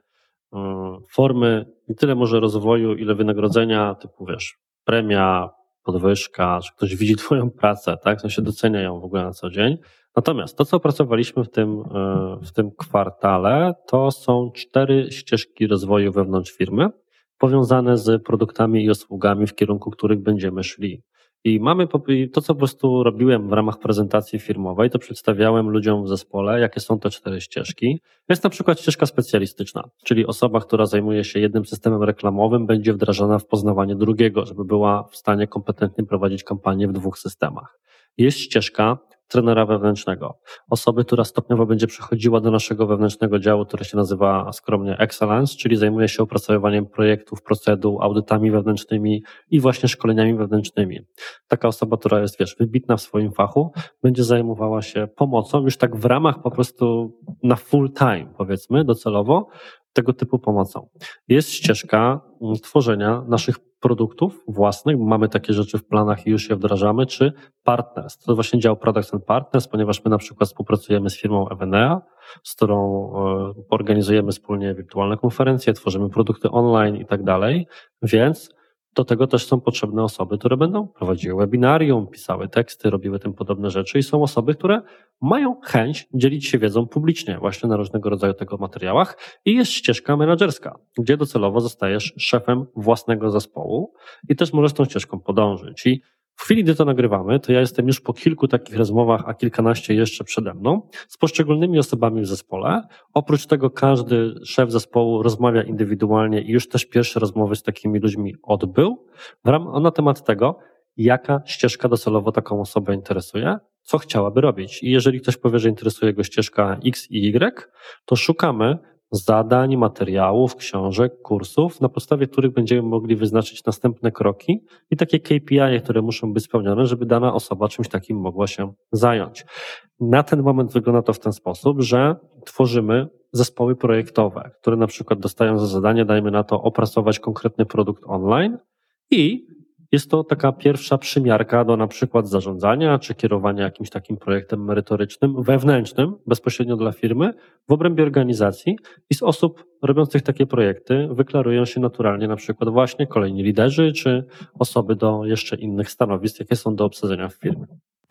um, formy nie tyle może rozwoju, ile wynagrodzenia, typu wiesz, premia, podwyżka, czy ktoś widzi twoją pracę, tak, to się docenia ją w ogóle na co dzień. Natomiast to, co opracowaliśmy w tym, e, w tym kwartale, to są cztery ścieżki rozwoju wewnątrz firmy, powiązane z produktami i usługami, w kierunku których będziemy szli. I mamy to, co po prostu robiłem w ramach prezentacji firmowej, to przedstawiałem ludziom w zespole, jakie są te cztery ścieżki. Jest na przykład ścieżka specjalistyczna, czyli osoba, która zajmuje się jednym systemem reklamowym, będzie wdrażana w poznawanie drugiego, żeby była w stanie kompetentnie prowadzić kampanię w dwóch systemach. Jest ścieżka trenera wewnętrznego. Osoby, która stopniowo będzie przechodziła do naszego wewnętrznego działu, który się nazywa skromnie Excellence, czyli zajmuje się opracowywaniem projektów, procedur, audytami wewnętrznymi i właśnie szkoleniami wewnętrznymi. Taka osoba, która jest, wiesz, wybitna w swoim fachu, będzie zajmowała się pomocą już tak w ramach po prostu na full time, powiedzmy, docelowo, tego typu pomocą. Jest ścieżka tworzenia naszych produktów własnych, mamy takie rzeczy w planach i już je wdrażamy, czy partners. To właśnie dział Products and Partners, ponieważ my na przykład współpracujemy z firmą Evenea, z którą e, organizujemy wspólnie wirtualne konferencje, tworzymy produkty online i tak dalej, więc do tego też są potrzebne osoby, które będą prowadziły webinarium, pisały teksty, robiły tym podobne rzeczy i są osoby, które mają chęć dzielić się wiedzą publicznie właśnie na różnego rodzaju tego materiałach i jest ścieżka menedżerska, gdzie docelowo zostajesz szefem własnego zespołu i też możesz tą ścieżką podążyć. I w chwili, gdy to nagrywamy, to ja jestem już po kilku takich rozmowach, a kilkanaście jeszcze przede mną, z poszczególnymi osobami w zespole. Oprócz tego każdy szef zespołu rozmawia indywidualnie i już też pierwsze rozmowy z takimi ludźmi odbył na temat tego, jaka ścieżka docelowo taką osobę interesuje, co chciałaby robić. I jeżeli ktoś powie, że interesuje go ścieżka X i Y, to szukamy zadań, materiałów, książek, kursów, na podstawie których będziemy mogli wyznaczyć następne kroki i takie KPI, które muszą być spełnione, żeby dana osoba czymś takim mogła się zająć. Na ten moment wygląda to w ten sposób, że tworzymy zespoły projektowe, które na przykład dostają za zadanie, dajmy na to, opracować konkretny produkt online i jest to taka pierwsza przymiarka do na przykład zarządzania czy kierowania jakimś takim projektem merytorycznym, wewnętrznym, bezpośrednio dla firmy, w obrębie organizacji i z osób robiących takie projekty wyklarują się naturalnie na przykład właśnie kolejni liderzy czy osoby do jeszcze innych stanowisk, jakie są do obsadzenia w firmie.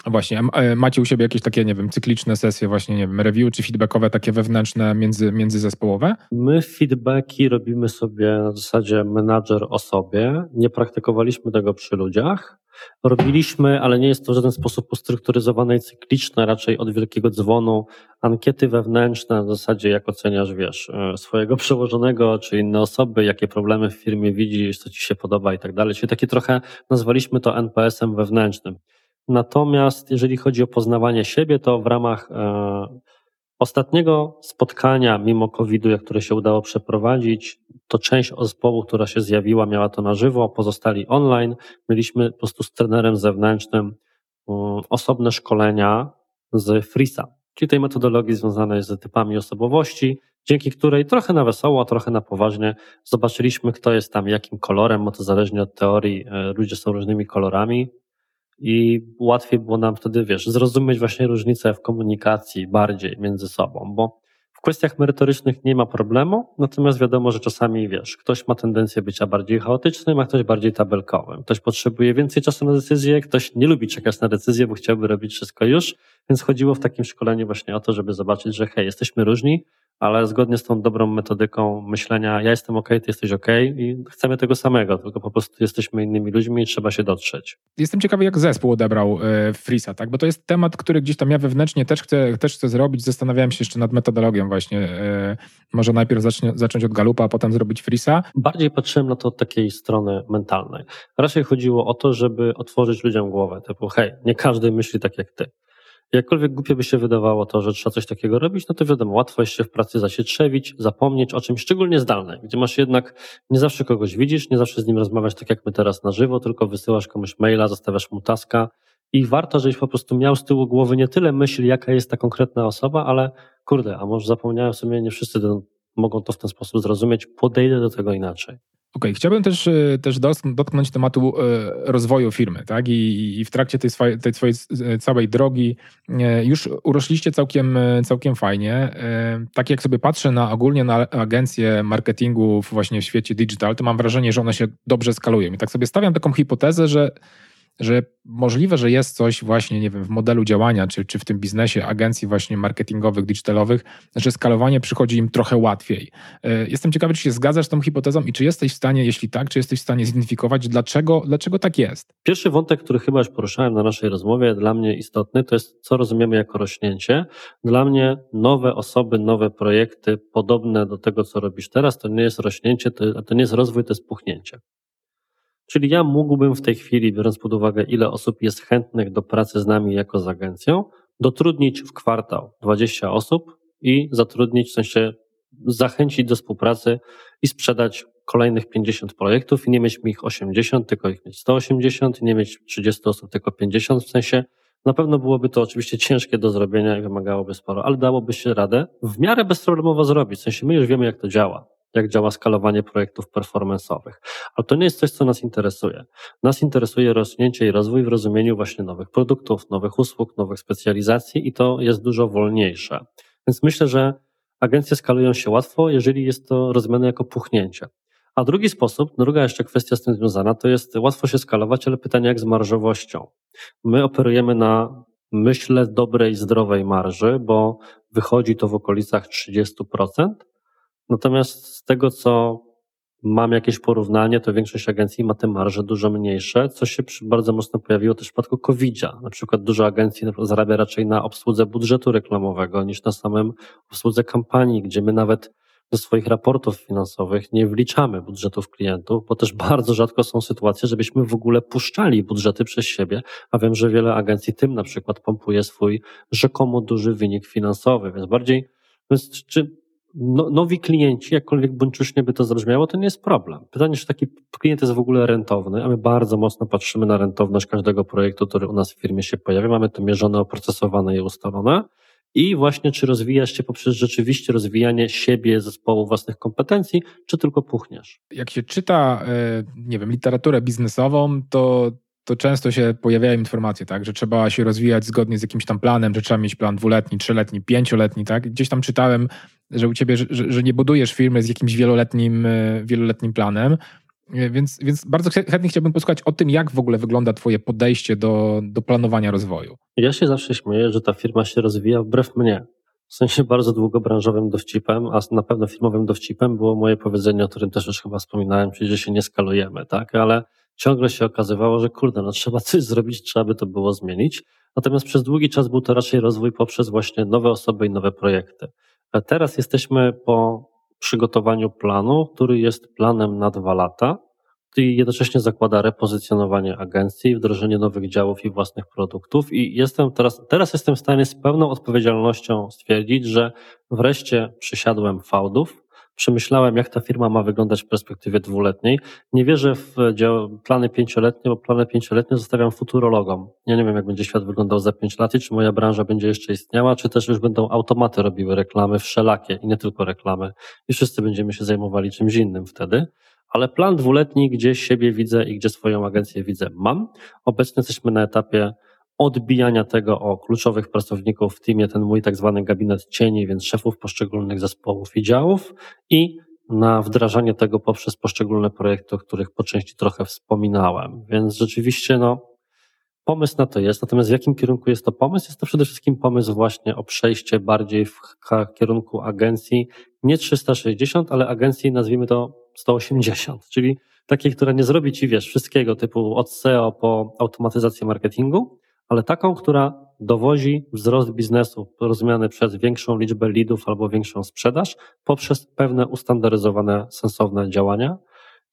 Właśnie, e, macie u siebie jakieś takie, nie wiem, cykliczne sesje właśnie, nie wiem, review czy feedbackowe, takie wewnętrzne, między, międzyzespołowe? My feedbacki robimy sobie na zasadzie menadżer o sobie. Nie praktykowaliśmy tego przy ludziach. Robiliśmy, ale nie jest to w żaden sposób ustrukturyzowane i cykliczne, raczej od wielkiego dzwonu, ankiety wewnętrzne, w zasadzie jak oceniasz, wiesz, e, swojego przełożonego czy inne osoby, jakie problemy w firmie widzisz, co ci się podoba i tak dalej. Czyli takie trochę nazwaliśmy to NPS-em wewnętrznym. Natomiast jeżeli chodzi o poznawanie siebie, to w ramach e, ostatniego spotkania mimo COVID-u, które się udało przeprowadzić, to część zespołu, która się zjawiła, miała to na żywo, pozostali online. Mieliśmy po prostu z trenerem zewnętrznym osobne szkolenia z Frisa, czyli tej metodologii związanej z typami osobowości, dzięki której trochę na wesoło, trochę na poważnie zobaczyliśmy, kto jest tam jakim kolorem, bo to zależnie od teorii, e, ludzie są różnymi kolorami i łatwiej było nam wtedy, wiesz, zrozumieć właśnie różnice w komunikacji bardziej między sobą, bo w kwestiach merytorycznych nie ma problemu, natomiast wiadomo, że czasami, wiesz, ktoś ma tendencję być bardziej chaotycznym, a ktoś bardziej tabelkowym. Ktoś potrzebuje więcej czasu na decyzję, ktoś nie lubi czekać na decyzję, bo chciałby robić wszystko już, więc chodziło w takim szkoleniu właśnie o to, żeby zobaczyć, że hej, jesteśmy różni, ale zgodnie z tą dobrą metodyką myślenia, ja jestem ok, ty jesteś ok i chcemy tego samego, tylko po prostu jesteśmy innymi ludźmi i trzeba się dotrzeć. Jestem ciekawy, jak zespół odebrał e, Frisa, tak? Bo to jest temat, który gdzieś tam ja wewnętrznie też chcę, też chcę zrobić. Zastanawiałem się jeszcze nad metodologią właśnie. E, może najpierw zacznie, zacząć od Galupa, a potem zrobić Frisa. Bardziej patrzyłem na to od takiej strony mentalnej. Raczej chodziło o to, żeby otworzyć ludziom głowę, typu hej, nie każdy myśli tak jak ty. Jakkolwiek głupie by się wydawało to, że trzeba coś takiego robić, no to wiadomo, łatwo jest się w pracy zasietrzewić, zapomnieć o czymś, szczególnie zdalnej, gdzie masz jednak, nie zawsze kogoś widzisz, nie zawsze z nim rozmawiasz tak jak my teraz na żywo, tylko wysyłasz komuś maila, zostawiasz mu taska i warto, żebyś po prostu miał z tyłu głowy nie tyle myśl, jaka jest ta konkretna osoba, ale kurde, a może zapomniałem w sumie, nie wszyscy mogą to w ten sposób zrozumieć, podejdę do tego inaczej. Okej, okay. chciałbym też, e, też dotknąć tematu e, rozwoju firmy, tak? I, i w trakcie tej swojej, tej swojej e, całej drogi już urośliście całkiem, całkiem fajnie. Tak jak sobie patrzę na ogólnie na agencje marketingu właśnie w świecie digital, to mam wrażenie, że one się dobrze skalują. I tak sobie stawiam taką hipotezę, że że możliwe, że jest coś właśnie, nie wiem, w modelu działania, czy, czy w tym biznesie agencji właśnie marketingowych, digitalowych, że skalowanie przychodzi im trochę łatwiej. E, jestem ciekawy, czy się zgadzasz z tą hipotezą i czy jesteś w stanie, jeśli tak, czy jesteś w stanie zidentyfikować, dlaczego, dlaczego tak jest? Pierwszy wątek, który chyba już poruszałem na naszej rozmowie, dla mnie istotny, to jest, co rozumiemy jako rośnięcie. Dla mnie nowe osoby, nowe projekty, podobne do tego, co robisz teraz, to nie jest rośnięcie, to, to nie jest rozwój, to jest puchnięcie. Czyli ja mógłbym w tej chwili, biorąc pod uwagę, ile osób jest chętnych do pracy z nami jako z agencją, dotrudnić w kwartał 20 osób i zatrudnić, w sensie zachęcić do współpracy i sprzedać kolejnych 50 projektów i nie mieć ich 80, tylko ich mieć 180 i nie mieć 30 osób, tylko 50, w sensie na pewno byłoby to oczywiście ciężkie do zrobienia i wymagałoby sporo, ale dałoby się radę w miarę bezproblemowo zrobić. W sensie my już wiemy, jak to działa jak działa skalowanie projektów performance'owych. Ale to nie jest coś, co nas interesuje. Nas interesuje rozwinięcie i rozwój w rozumieniu właśnie nowych produktów, nowych usług, nowych specjalizacji i to jest dużo wolniejsze. Więc myślę, że agencje skalują się łatwo, jeżeli jest to rozumiane jako puchnięcie. A drugi sposób, druga jeszcze kwestia z tym związana, to jest łatwo się skalować, ale pytanie jak z marżowością. My operujemy na myślę dobrej, zdrowej marży, bo wychodzi to w okolicach 30%, Natomiast z tego, co mam jakieś porównanie, to większość agencji ma te marże dużo mniejsze, co się bardzo mocno pojawiło też w przypadku COVID-a. Na przykład dużo agencji zarabia raczej na obsłudze budżetu reklamowego niż na samym obsłudze kampanii, gdzie my nawet do swoich raportów finansowych nie wliczamy budżetów klientów, bo też bardzo rzadko są sytuacje, żebyśmy w ogóle puszczali budżety przez siebie, a wiem, że wiele agencji tym na przykład pompuje swój rzekomo duży wynik finansowy, więc bardziej, więc czy no, nowi klienci, jakkolwiek buńczucznie by to zabrzmiało, to nie jest problem. Pytanie, czy taki klient jest w ogóle rentowny, a my bardzo mocno patrzymy na rentowność każdego projektu, który u nas w firmie się pojawia. Mamy to mierzone, oprocesowane i ustalone. I właśnie, czy rozwijasz się poprzez rzeczywiście rozwijanie siebie, zespołu, własnych kompetencji, czy tylko puchniesz? Jak się czyta, e, nie wiem, literaturę biznesową, to to często się pojawiają informacje, tak, że trzeba się rozwijać zgodnie z jakimś tam planem, że trzeba mieć plan dwuletni, trzyletni, pięcioletni, tak. Gdzieś tam czytałem, że u ciebie, że, że nie budujesz firmy z jakimś wieloletnim, e, wieloletnim planem, e, więc, więc bardzo chętnie chciałbym posłuchać o tym, jak w ogóle wygląda Twoje podejście do, do planowania rozwoju. Ja się zawsze śmieję, że ta firma się rozwija wbrew mnie. W sensie bardzo długobranżowym dowcipem, a na pewno firmowym dowcipem było moje powiedzenie, o którym też już chyba wspominałem, czyli że się nie skalujemy, tak? Ale ciągle się okazywało, że kurde, no trzeba coś zrobić, trzeba by to było zmienić. Natomiast przez długi czas był to raczej rozwój poprzez właśnie nowe osoby i nowe projekty. Teraz jesteśmy po przygotowaniu planu, który jest planem na dwa lata i jednocześnie zakłada repozycjonowanie agencji, wdrożenie nowych działów i własnych produktów. I jestem teraz, teraz jestem w stanie z pełną odpowiedzialnością stwierdzić, że wreszcie przysiadłem fałdów, przemyślałem, jak ta firma ma wyglądać w perspektywie dwuletniej. Nie wierzę w plany pięcioletnie, bo plany pięcioletnie zostawiam futurologom. Ja nie wiem, jak będzie świat wyglądał za pięć lat i czy moja branża będzie jeszcze istniała, czy też już będą automaty robiły reklamy wszelakie i nie tylko reklamy i wszyscy będziemy się zajmowali czymś innym wtedy. Ale plan dwuletni, gdzie siebie widzę i gdzie swoją agencję widzę, mam. Obecnie jesteśmy na etapie odbijania tego o kluczowych pracowników w teamie, ten mój tak zwany gabinet cieni, więc szefów poszczególnych zespołów i działów i na wdrażanie tego poprzez poszczególne projekty, o których po części trochę wspominałem. Więc rzeczywiście, no, pomysł na to jest. Natomiast w jakim kierunku jest to pomysł? Jest to przede wszystkim pomysł właśnie o przejście bardziej w kierunku agencji, nie 360, ale agencji nazwijmy to 180, czyli takiej, która nie zrobi ci, wiesz, wszystkiego typu od SEO po automatyzację marketingu, ale taką, która dowozi wzrost biznesu rozumiany przez większą liczbę leadów albo większą sprzedaż poprzez pewne ustandaryzowane, sensowne działania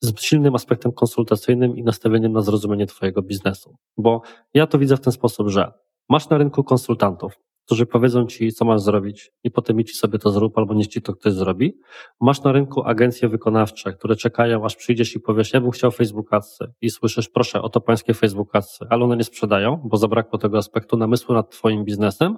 z silnym aspektem konsultacyjnym i nastawieniem na zrozumienie Twojego biznesu. Bo ja to widzę w ten sposób, że masz na rynku konsultantów, którzy powiedzą ci, co masz zrobić i potem idź sobie to zrób, albo niech ci to ktoś zrobi. Masz na rynku agencje wykonawcze, które czekają, aż przyjdziesz i powiesz, ja bym chciał Facebook Adsy i słyszysz, proszę, oto pańskie Facebook Adsy, ale one nie sprzedają, bo zabrakło tego aspektu namysłu nad twoim biznesem,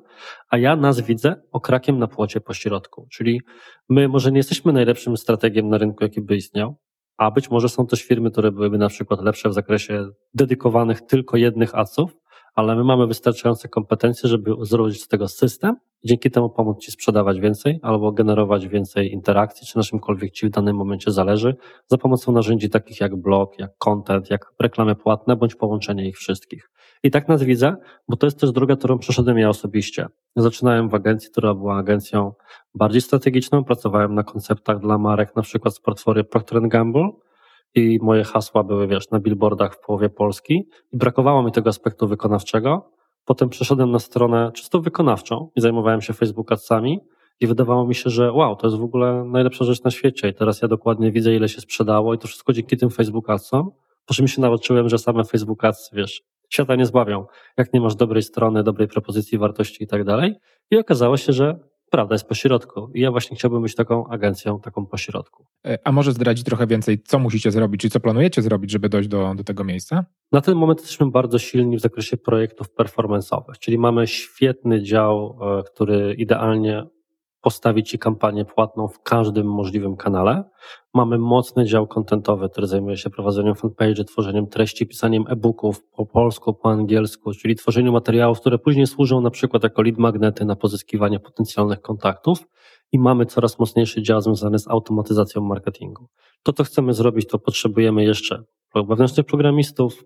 a ja nas widzę okrakiem na płocie po środku. Czyli my może nie jesteśmy najlepszym strategiem na rynku, jaki by istniał, a być może są też firmy, które byłyby na przykład lepsze w zakresie dedykowanych tylko jednych adsów, ale my mamy wystarczające kompetencje, żeby zrobić z tego system dzięki temu pomóc Ci sprzedawać więcej albo generować więcej interakcji, czy na czymkolwiek Ci w danym momencie zależy, za pomocą narzędzi takich jak blog, jak content, jak reklamy płatne, bądź połączenie ich wszystkich. I tak nas widzę, bo to jest też droga, którą przeszedłem ja osobiście. Zaczynałem w agencji, która była agencją bardziej strategiczną, pracowałem na konceptach dla marek, na przykład z portfolio Procter Gamble, i moje hasła były, wiesz, na billboardach w połowie Polski i brakowało mi tego aspektu wykonawczego. Potem przeszedłem na stronę czysto wykonawczą i zajmowałem się Facebook Adsami i wydawało mi się, że wow, to jest w ogóle najlepsza rzecz na świecie i teraz ja dokładnie widzę, ile się sprzedało i to wszystko dzięki tym Facebook Adsom. Po czym się nauczyłem, że same Facebook Ads, wiesz, świata nie zbawią, jak nie masz dobrej strony, dobrej propozycji wartości i tak dalej. I okazało się, że prawda jest pośrodku. I ja właśnie chciałbym być taką agencją, taką pośrodku. E, a może zdradzić trochę więcej, co musicie zrobić, czy co planujecie zrobić, żeby dojść do, do tego miejsca? Na ten moment jesteśmy bardzo silni w zakresie projektów performance'owych, czyli mamy świetny dział, e, który idealnie postawić Ci kampanię płatną w każdym możliwym kanale. Mamy mocny dział kontentowy, który zajmuje się prowadzeniem fanpage, tworzeniem treści, pisaniem e-booków po polsku, po angielsku, czyli tworzeniu materiałów, które później służą na przykład jako lead magnety na pozyskiwanie potencjalnych kontaktów. I mamy coraz mocniejszy dział związany z automatyzacją marketingu. To, co chcemy zrobić, to potrzebujemy jeszcze wewnętrznych programistów,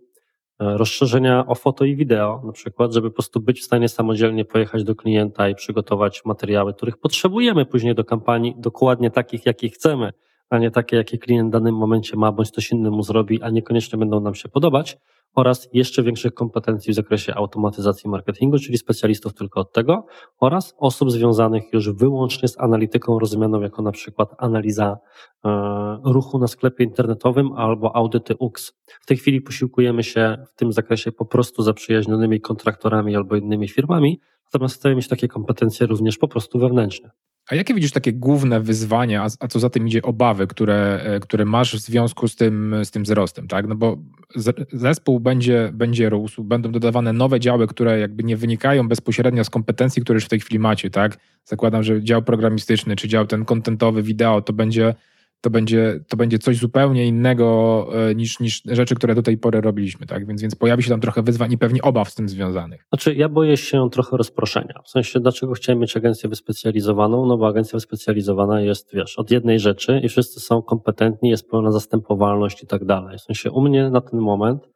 rozszerzenia o foto i wideo, na przykład, żeby po prostu być w stanie samodzielnie pojechać do klienta i przygotować materiały, których potrzebujemy później do kampanii, dokładnie takich, jakich chcemy, a nie takie, jakie klient w danym momencie ma, bądź coś innemu zrobi, a niekoniecznie będą nam się podobać oraz jeszcze większych kompetencji w zakresie automatyzacji marketingu, czyli specjalistów tylko od tego oraz osób związanych już wyłącznie z analityką rozumianą jako na przykład analiza e, ruchu na sklepie internetowym albo audyty UX. W tej chwili posiłkujemy się w tym zakresie po prostu zaprzyjaźnionymi kontraktorami albo innymi firmami, natomiast chcemy mieć takie kompetencje również po prostu wewnętrzne. A jakie widzisz takie główne wyzwania, a, a co za tym idzie obawy, które, e, które masz w związku z tym, z tym wzrostem, tak? No bo zespół będzie, będzie rósł, będą dodawane nowe działy, które jakby nie wynikają bezpośrednio z kompetencji, które już w tej chwili macie, tak? Zakładam, że dział programistyczny, czy dział ten kontentowy, wideo, to będzie to będzie, to będzie coś zupełnie innego e, niż, niż rzeczy, które do tej pory robiliśmy, tak? Więc, więc pojawi się tam trochę wyzwań i pewnie obaw z tym związanych. Znaczy, ja boję się trochę rozproszenia. W sensie, dlaczego chciałem mieć agencję wyspecjalizowaną? No bo agencja wyspecjalizowana jest, wiesz, od jednej rzeczy i wszyscy są kompetentni, jest pełna zastępowalność i tak dalej. W sensie, u mnie na ten moment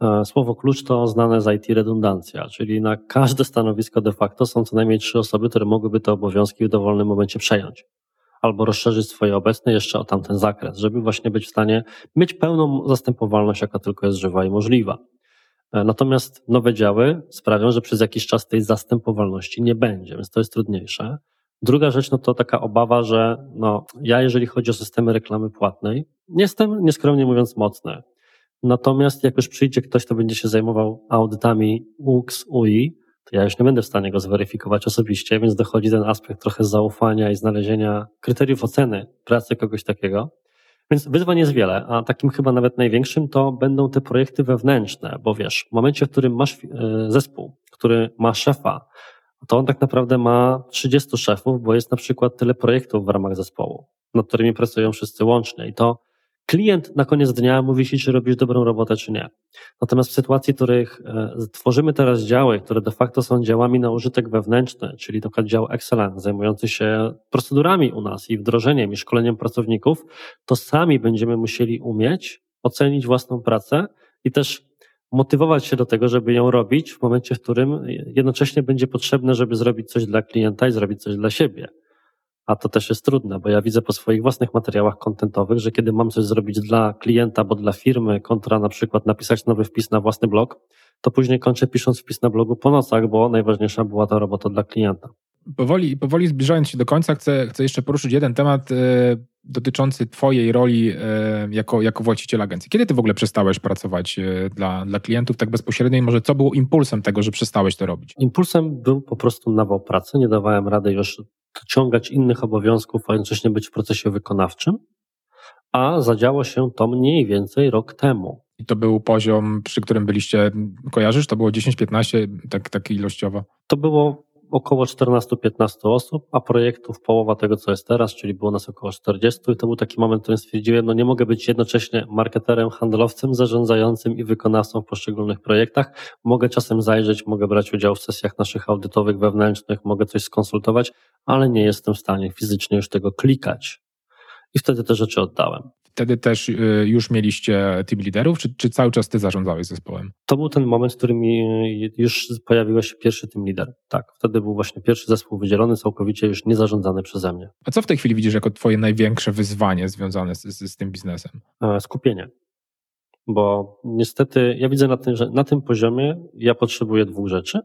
e, Słowo klucz to znane z IT redundancja, czyli na każde stanowisko de facto są co najmniej trzy osoby, które mogłyby te obowiązki w dowolnym momencie przejąć albo rozszerzyć swoje obecne jeszcze o tamten zakres, żeby właśnie być w stanie mieć pełną zastępowalność, jaka tylko jest żywa i możliwa. E, natomiast nowe działy sprawią, że przez jakiś czas tej zastępowalności nie będzie, więc to jest trudniejsze. Druga rzecz, no to taka obawa, że no, ja, jeżeli chodzi o systemy reklamy płatnej, nie jestem nieskromnie mówiąc mocny. Natomiast jak już przyjdzie ktoś, kto będzie się zajmował audytami UX, UI, to ja już nie będę w stanie go zweryfikować osobiście, więc dochodzi ten aspekt trochę zaufania i znalezienia kryteriów oceny pracy kogoś takiego. Więc wyzwań jest wiele, a takim chyba nawet największym to będą te projekty wewnętrzne, bo wiesz, w momencie, w którym masz e, zespół, który ma szefa, to on tak naprawdę ma 30 szefów, bo jest na przykład tyle projektów w ramach zespołu, nad którymi pracują wszyscy łącznie i to klient na koniec dnia mówi ci, czy robisz dobrą robotę, czy nie. Natomiast w sytuacji, w których e, tworzymy teraz działy, które de facto są działami na użytek wewnętrzny, czyli na przykład dział Excellent, zajmujący się procedurami u nas i wdrożeniem i szkoleniem pracowników, to sami będziemy musieli umieć ocenić własną pracę i też motywować się do tego, żeby ją robić w momencie, w którym jednocześnie będzie potrzebne, żeby zrobić coś dla klienta i zrobić coś dla siebie. A to też jest trudne, bo ja widzę po swoich własnych materiałach kontentowych, że kiedy mam coś zrobić dla klienta, bo dla firmy, kontra na przykład napisać nowy wpis na własny blog, to później kończę pisząc wpis na blogu po nocach, bo najważniejsza była ta robota dla klienta. Powoli, powoli zbliżając się do końca, chcę, chcę jeszcze poruszyć jeden temat e, dotyczący Twojej roli e, jako, jako właściciel agencji. Kiedy Ty w ogóle przestałeś pracować e, dla, dla klientów tak bezpośrednio i może co było impulsem tego, że przestałeś to robić? Impulsem był po prostu nawał pracy. Nie dawałem rady już dociągać innych obowiązków, a jednocześnie być w procesie wykonawczym. A zadziało się to mniej więcej rok temu. I to był poziom, przy którym byliście, kojarzysz? To było 10-15, tak, tak ilościowo? To było około 14-15 osób, a projektów połowa tego, co jest teraz, czyli było nas około 40 i to był taki moment, w którym stwierdziłem, no nie mogę być jednocześnie marketerem, handlowcem, zarządzającym i wykonawcą w poszczególnych projektach. Mogę czasem zajrzeć, mogę brać udział w sesjach naszych audytowych, wewnętrznych, mogę coś skonsultować, ale nie jestem w stanie fizycznie już tego klikać. I wtedy te rzeczy oddałem wtedy też y, już mieliście team liderów, czy, czy cały czas ty zarządzałeś zespołem? To był ten moment, w którym już pojawił się pierwszy team lider. Tak, wtedy był właśnie pierwszy zespół wydzielony, całkowicie już nie zarządzany przeze mnie. A co w tej chwili widzisz jako twoje największe wyzwanie związane z, z, z tym biznesem? E, skupienie. Bo niestety ja widzę na tym, że na tym poziomie ja potrzebuję dwóch rzeczy.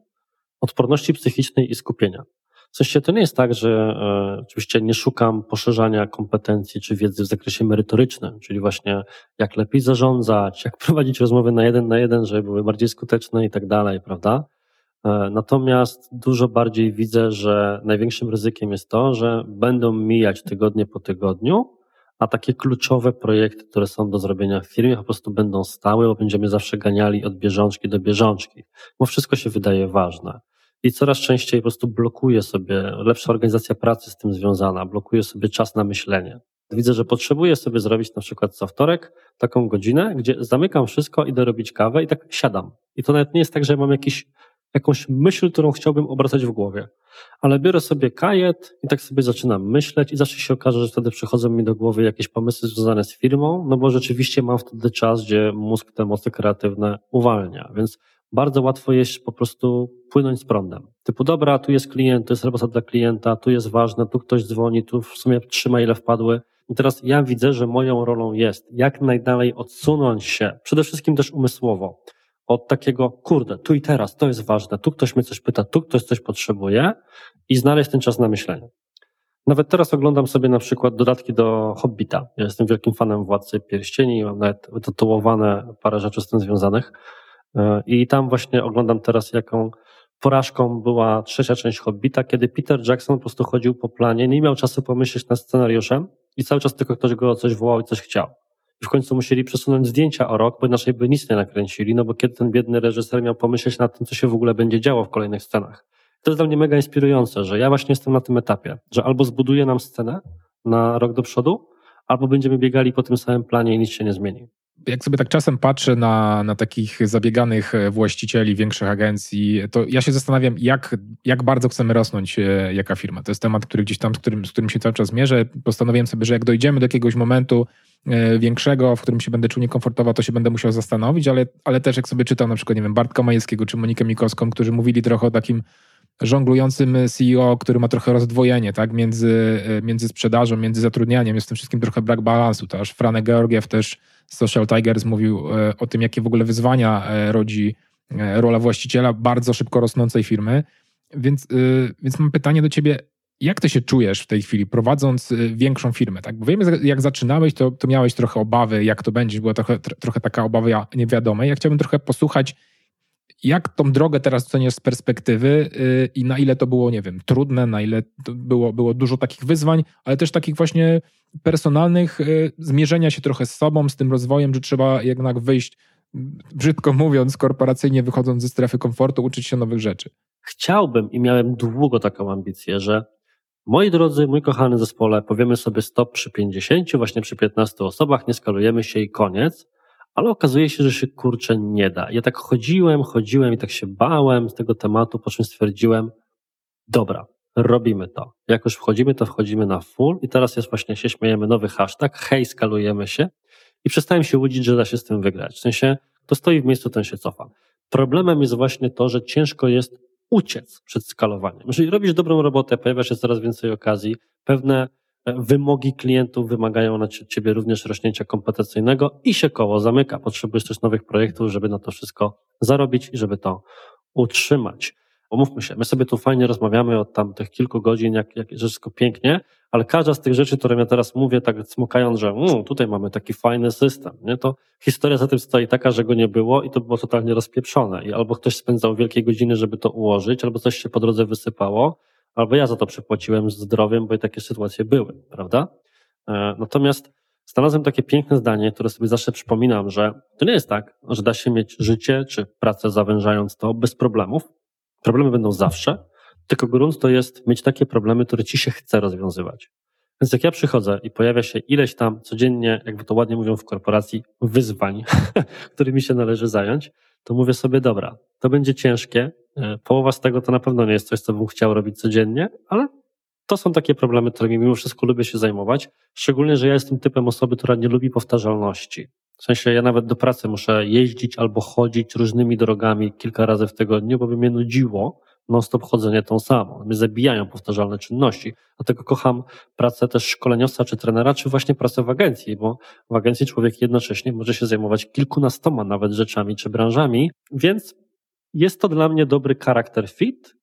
Odporności psychicznej i skupienia. W sensie to nie jest tak, że e, oczywiście nie szukam poszerzania kompetencji czy wiedzy w zakresie merytorycznym, czyli właśnie jak lepiej zarządzać, jak prowadzić rozmowy na jeden na jeden, żeby były bardziej skuteczne i tak dalej, prawda? E, natomiast dużo bardziej widzę, że największym ryzykiem jest to, że będą mijać tygodnie po tygodniu, a takie kluczowe projekty, które są do zrobienia w firmie, po prostu będą stałe, bo będziemy zawsze ganiali od bieżączki do bieżączki, bo wszystko się wydaje ważne i coraz częściej po prostu blokuje sobie, lepsza organizacja pracy z tym związana, blokuje sobie czas na myślenie. Widzę, że potrzebuję sobie zrobić na przykład co wtorek taką godzinę, gdzie zamykam wszystko, idę robić kawę i tak siadam. I to nawet nie jest tak, że mam jakiś, jakąś myśl, którą chciałbym obracać w głowie. Ale biorę sobie kajet i tak sobie zaczynam myśleć i zawsze się okaże, że wtedy przychodzą mi do głowy jakieś pomysły związane z firmą, no bo rzeczywiście mam wtedy czas, gdzie mózg te mocy kreatywne uwalnia. Więc bardzo łatwo jest po prostu płynąć z prądem. Typu, dobra, tu jest klient, to jest robota dla klienta, tu jest ważne, tu ktoś dzwoni, tu w sumie trzy maile wpadły. I teraz ja widzę, że moją rolą jest jak najdalej odsunąć się, przede wszystkim też umysłowo, od takiego, kurde, tu i teraz, to jest ważne, tu ktoś mnie coś pyta, tu ktoś coś potrzebuje i znaleźć ten czas na myślenie. Nawet teraz oglądam sobie na przykład dodatki do Hobbita. Ja jestem wielkim fanem Władcy Pierścieni, mam nawet wytytułowane parę rzeczy z tym związanych. E, I tam właśnie oglądam teraz, jaką porażką była trzecia część Hobbita, kiedy Peter Jackson po prostu chodził po planie, nie miał czasu pomyśleć nad scenariuszem i cały czas tylko ktoś go coś wołał i coś chciał. I w końcu musieli przesunąć zdjęcia o rok, bo inaczej by nic nie nakręcili, no bo kiedy ten biedny reżyser miał pomyśleć nad tym, co się w ogóle będzie działo w kolejnych scenach. To jest dla mnie mega inspirujące, że ja właśnie jestem na tym etapie, że albo zbuduję nam scenę na rok do przodu, albo będziemy biegali po tym samym planie i nic się nie zmieni jak sobie tak czasem patrzę na, na takich zabieganych e, właścicieli większych agencji, to ja się zastanawiam, jak, jak bardzo chcemy rosnąć e, jaka firma. To jest temat, który gdzieś tam, z którym, z którym się cały czas mierzę. Postanowiłem sobie, że jak dojdziemy do jakiegoś momentu e, większego, w którym się będę czuł niekomfortowo, to się będę musiał zastanowić, ale, ale też jak sobie czytam na przykład, nie wiem, Bartka Majewskiego czy Monikę Mikowską, którzy mówili trochę o takim żonglującym CEO, który ma trochę rozdwojenie tak, między, między sprzedażą, między zatrudnianiem. Jest w tym wszystkim trochę brak balansu. To aż Franek Georgiew też Social Tigers mówił e, o tym, jakie w ogóle wyzwania e, rodzi e, rola właściciela bardzo szybko rosnącej firmy. Więc, więc mam pytanie do ciebie, jak ty się czujesz w tej chwili, prowadząc większą firmę? Tak? Bo wiemy, jak zaczynałeś, to, to miałeś trochę obawy, jak to będzie, była trochę, trochę taka obawa niewiadoma. Ja chciałbym trochę posłuchać, jak tą drogę teraz oceniasz z perspektywy y, i na ile to było, nie wiem, trudne, na ile było, było dużo takich wyzwań, ale też takich właśnie personalnych, y, zmierzenia się trochę z sobą, z tym rozwojem, że trzeba jednak wyjść, brzydko mówiąc, korporacyjnie wychodząc ze strefy komfortu, uczyć się nowych rzeczy. Chciałbym i miałem długo taką ambicję, że moi drodzy, mój kochany zespole, powiemy sobie stop przy 50, właśnie przy 15 osobach, nie skalujemy się i koniec ale okazuje się, że się kurczę nie da. Ja tak chodziłem, chodziłem i tak się bałem z tego tematu, po czym stwierdziłem, dobra, robimy to. Jak już wchodzimy, to wchodzimy na full i teraz jest właśnie, się śmiejemy, nowy hashtag, hej, skalujemy się i przestałem się łudzić, że da się z tym wygrać. W sensie, to stoi w miejscu, ten się cofa. Problemem jest właśnie to, że ciężko jest uciec przed skalowaniem. Jeżeli robisz dobrą robotę, pojawia się coraz więcej okazji, pewne wymogi klientów wymagają na ciebie również rośnięcia kompetencyjnego i się koło zamyka. Potrzebujesz też nowych projektów, żeby na to wszystko zarobić i żeby to utrzymać. Omówmy się, my sobie tu fajnie rozmawiamy od tam tych kilku godzin, jak, jak wszystko pięknie, ale każda z tych rzeczy, które ja teraz mówię, tak smukając, że mm, tutaj mamy taki fajny system, nie? to historia za tym stoi taka, że go nie było i to było totalnie rozpieprzone. I albo ktoś spędzał wielkie godziny, żeby to ułożyć, albo coś się po drodze wysypało, albo ja za to przypłaciłem zdrowiem, bo i takie sytuacje były, prawda? E, natomiast znalazłem takie piękne zdanie, które sobie zawsze przypominam, że to nie jest tak, że da się mieć życie czy pracę zawężając to bez problemów. Problemy będą zawsze, tylko grunt to jest mieć takie problemy, które ci się chce rozwiązywać. Więc jak ja przychodzę i pojawia się ileś tam codziennie, jakby to ładnie mówią w korporacji, wyzwań, którymi się należy zająć, to mówię sobie, dobra, to będzie ciężkie. E, połowa z tego to na pewno nie jest coś, co bym chciał robić codziennie, ale to są takie problemy, którymi mimo wszystko lubię się zajmować. Szczególnie, że ja jestem typem osoby, która nie lubi powtarzalności. W sensie ja nawet do pracy muszę jeździć albo chodzić różnymi drogami kilka razy w tygodniu, bo by mnie nudziło non-stop chodzenie tą samą. Mnie zabijają powtarzalne czynności. Dlatego kocham pracę też szkoleniowca czy trenera, czy właśnie pracę w agencji, bo w agencji człowiek jednocześnie może się zajmować kilkunastoma nawet rzeczami czy branżami, więc jest to dla mnie dobry charakter fit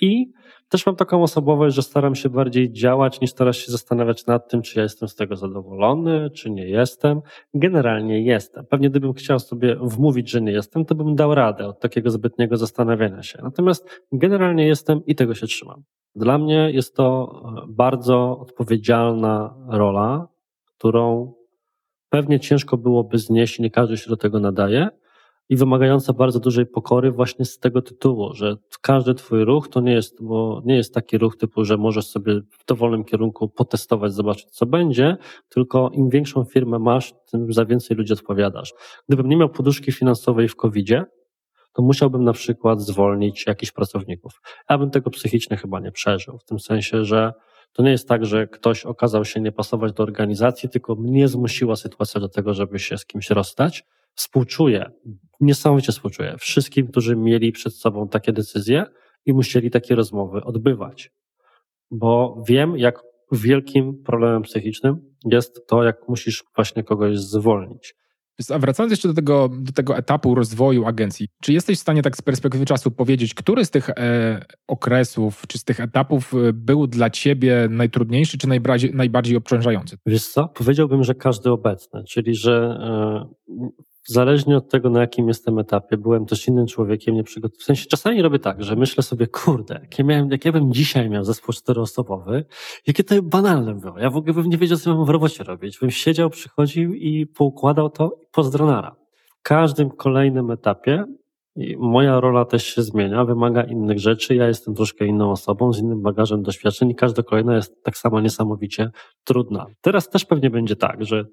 i też mam taką osobowość, że staram się bardziej działać, niż teraz się zastanawiać nad tym, czy ja jestem z tego zadowolony, czy nie jestem. Generalnie jestem. Pewnie gdybym chciał sobie wmówić, że nie jestem, to bym dał radę od takiego zbytniego zastanawiania się. Natomiast generalnie jestem i tego się trzymam. Dla mnie jest to e, bardzo odpowiedzialna rola, którą pewnie ciężko byłoby znieść, nie każdy się do tego nadaje, i wymagająca bardzo dużej pokory właśnie z tego tytułu, że każdy twój ruch to nie jest, bo nie jest taki ruch typu, że możesz sobie w dowolnym kierunku potestować, zobaczyć co będzie, tylko im większą firmę masz, tym za więcej ludzi odpowiadasz. Gdybym nie miał poduszki finansowej w COVID-zie, to musiałbym na przykład zwolnić jakichś pracowników. Ja bym tego psychicznie chyba nie przeżył, w tym sensie, że to nie jest tak, że ktoś okazał się nie pasować do organizacji, tylko mnie zmusiła sytuacja do tego, żeby się z kimś rozstać. Współczuję, niesamowicie współczuję wszystkim, którzy mieli przed sobą takie decyzje i musieli takie rozmowy odbywać. Bo wiem, jak wielkim problemem psychicznym jest to, jak musisz właśnie kogoś zwolnić. A wracając jeszcze do tego, do tego etapu rozwoju agencji, czy jesteś w stanie tak z perspektywy czasu powiedzieć, który z tych e, okresów, czy z tych etapów e, był dla ciebie najtrudniejszy, czy najbardziej, najbardziej obciążający? Wiesz co, powiedziałbym, że każdy obecny, czyli że e, zależnie od tego, na jakim jestem etapie, byłem też innym człowiekiem, nie przygotowany. W sensie czasami robię tak, że myślę sobie, kurde, jak ja, miałem, jak ja bym dzisiaj miał zespół czteroosobowy, jakie to banalne było. Ja w ogóle bym nie wiedział, co mam w robocie robić. Bym siedział, przychodził i poukładał to pozdronara. W każdym kolejnym etapie moja rola też się zmienia, wymaga innych rzeczy. Ja jestem troszkę inną osobą, z innym bagażem doświadczeń i każda kolejna jest tak samo niesamowicie trudna. Teraz też pewnie będzie tak, że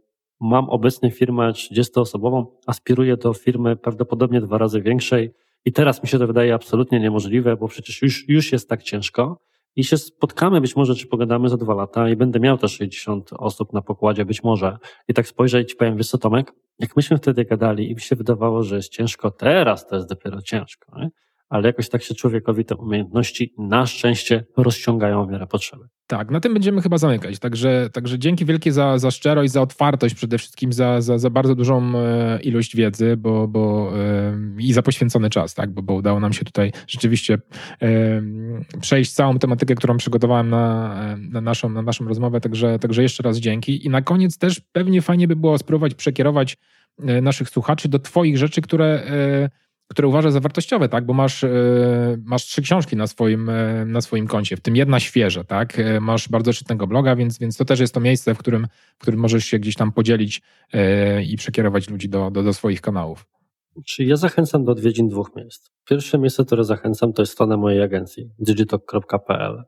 Mam obecnie firmę 30-osobową, aspiruję do firmy prawdopodobnie dwa razy większej i teraz mi się to wydaje absolutnie niemożliwe, bo przecież już, już jest tak ciężko i się spotkamy być może, czy pogadamy za dwa lata i będę miał te 60 osób na pokładzie, być może. I tak spojrzę i ci powiem, wiesz Tomek, jak myśmy wtedy gadali i mi się wydawało, że jest ciężko, teraz to jest dopiero ciężko. Nie? Ale jakoś tak się człowiekowi te umiejętności na szczęście rozciągają w miarę potrzeby. Tak, na tym będziemy chyba zamykać. Także, także dzięki wielkie za, za szczerość, za otwartość, przede wszystkim za, za, za bardzo dużą e, ilość wiedzy bo, bo, e, i za poświęcony czas, tak? bo, bo udało nam się tutaj rzeczywiście e, przejść całą tematykę, którą przygotowałem na, na, naszą, na naszą rozmowę. Także, także jeszcze raz dzięki. I na koniec też pewnie fajnie by było spróbować przekierować naszych słuchaczy do Twoich rzeczy, które które uważasz za wartościowe, tak? Bo masz, masz trzy książki na swoim, na swoim koncie, w tym jedna świeża, tak? Masz bardzo czytnego bloga, więc, więc to też jest to miejsce, w którym, w którym możesz się gdzieś tam podzielić i przekierować ludzi do, do, do swoich kanałów. Czyli ja zachęcam do odwiedzin dwóch miejsc. Pierwsze miejsce, które zachęcam, to jest strona mojej agencji digitalk.pl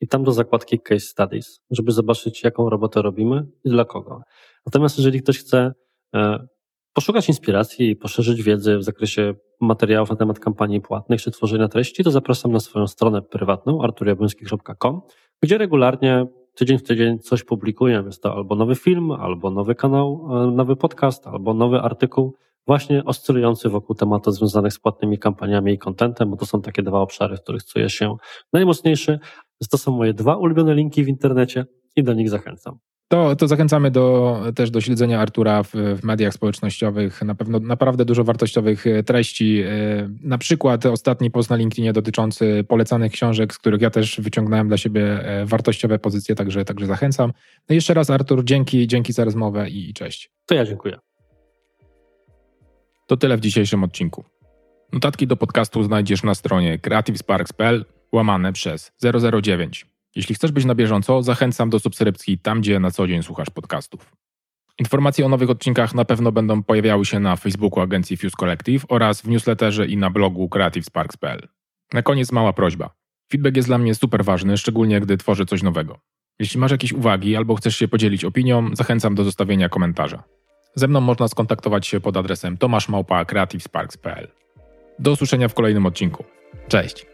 i tam do zakładki Case Studies, żeby zobaczyć, jaką robotę robimy i dla kogo. Natomiast jeżeli ktoś chce e, poszukać inspiracji i poszerzyć wiedzę w zakresie materiałów na temat kampanii płatnych czy tworzenia treści, to zapraszam na swoją stronę prywatną arturjabłoński.com, gdzie regularnie tydzień w tydzień coś publikuję. Jest to albo nowy film, albo nowy kanał, e, nowy podcast, albo nowy artykuł właśnie oscylujący wokół tematów związanych z płatnymi kampaniami i contentem, bo to są takie dwa obszary, w których czuję się najmocniejszy. To są moje dwa ulubione linki w internecie i do nich zachęcam. To, to zachęcamy do, też do śledzenia Artura w, w, mediach społecznościowych. Na pewno naprawdę dużo wartościowych e, treści. E, na przykład ostatni post na LinkedInie dotyczący polecanych książek, z których ja też wyciągnąłem dla siebie e, wartościowe pozycje, także, także zachęcam. No jeszcze raz Artur, dzięki, dzięki za rozmowę i, i cześć. To ja dziękuję. To tyle w dzisiejszym odcinku. Notatki do podcastu znajdziesz na stronie creativesparks.pl łamane przez 009. Jeśli chcesz być na bieżąco, zachęcam do subskrypcji tam, gdzie na co dzień słuchasz podcastów. Informacje o nowych odcinkach na pewno będą pojawiały się na Facebooku agencji Fuse Collective oraz w newsletterze i na blogu creativesparks.pl. Na koniec mała prośba. Feedback jest dla mnie super ważny, szczególnie gdy tworzę coś nowego. Jeśli masz jakieś uwagi albo chcesz się podzielić opinią, zachęcam do zostawienia komentarza. Ze mną można skontaktować się pod adresem tomaszmałpa.creativesparks.pl. Do usłyszenia w kolejnym odcinku. Cześć!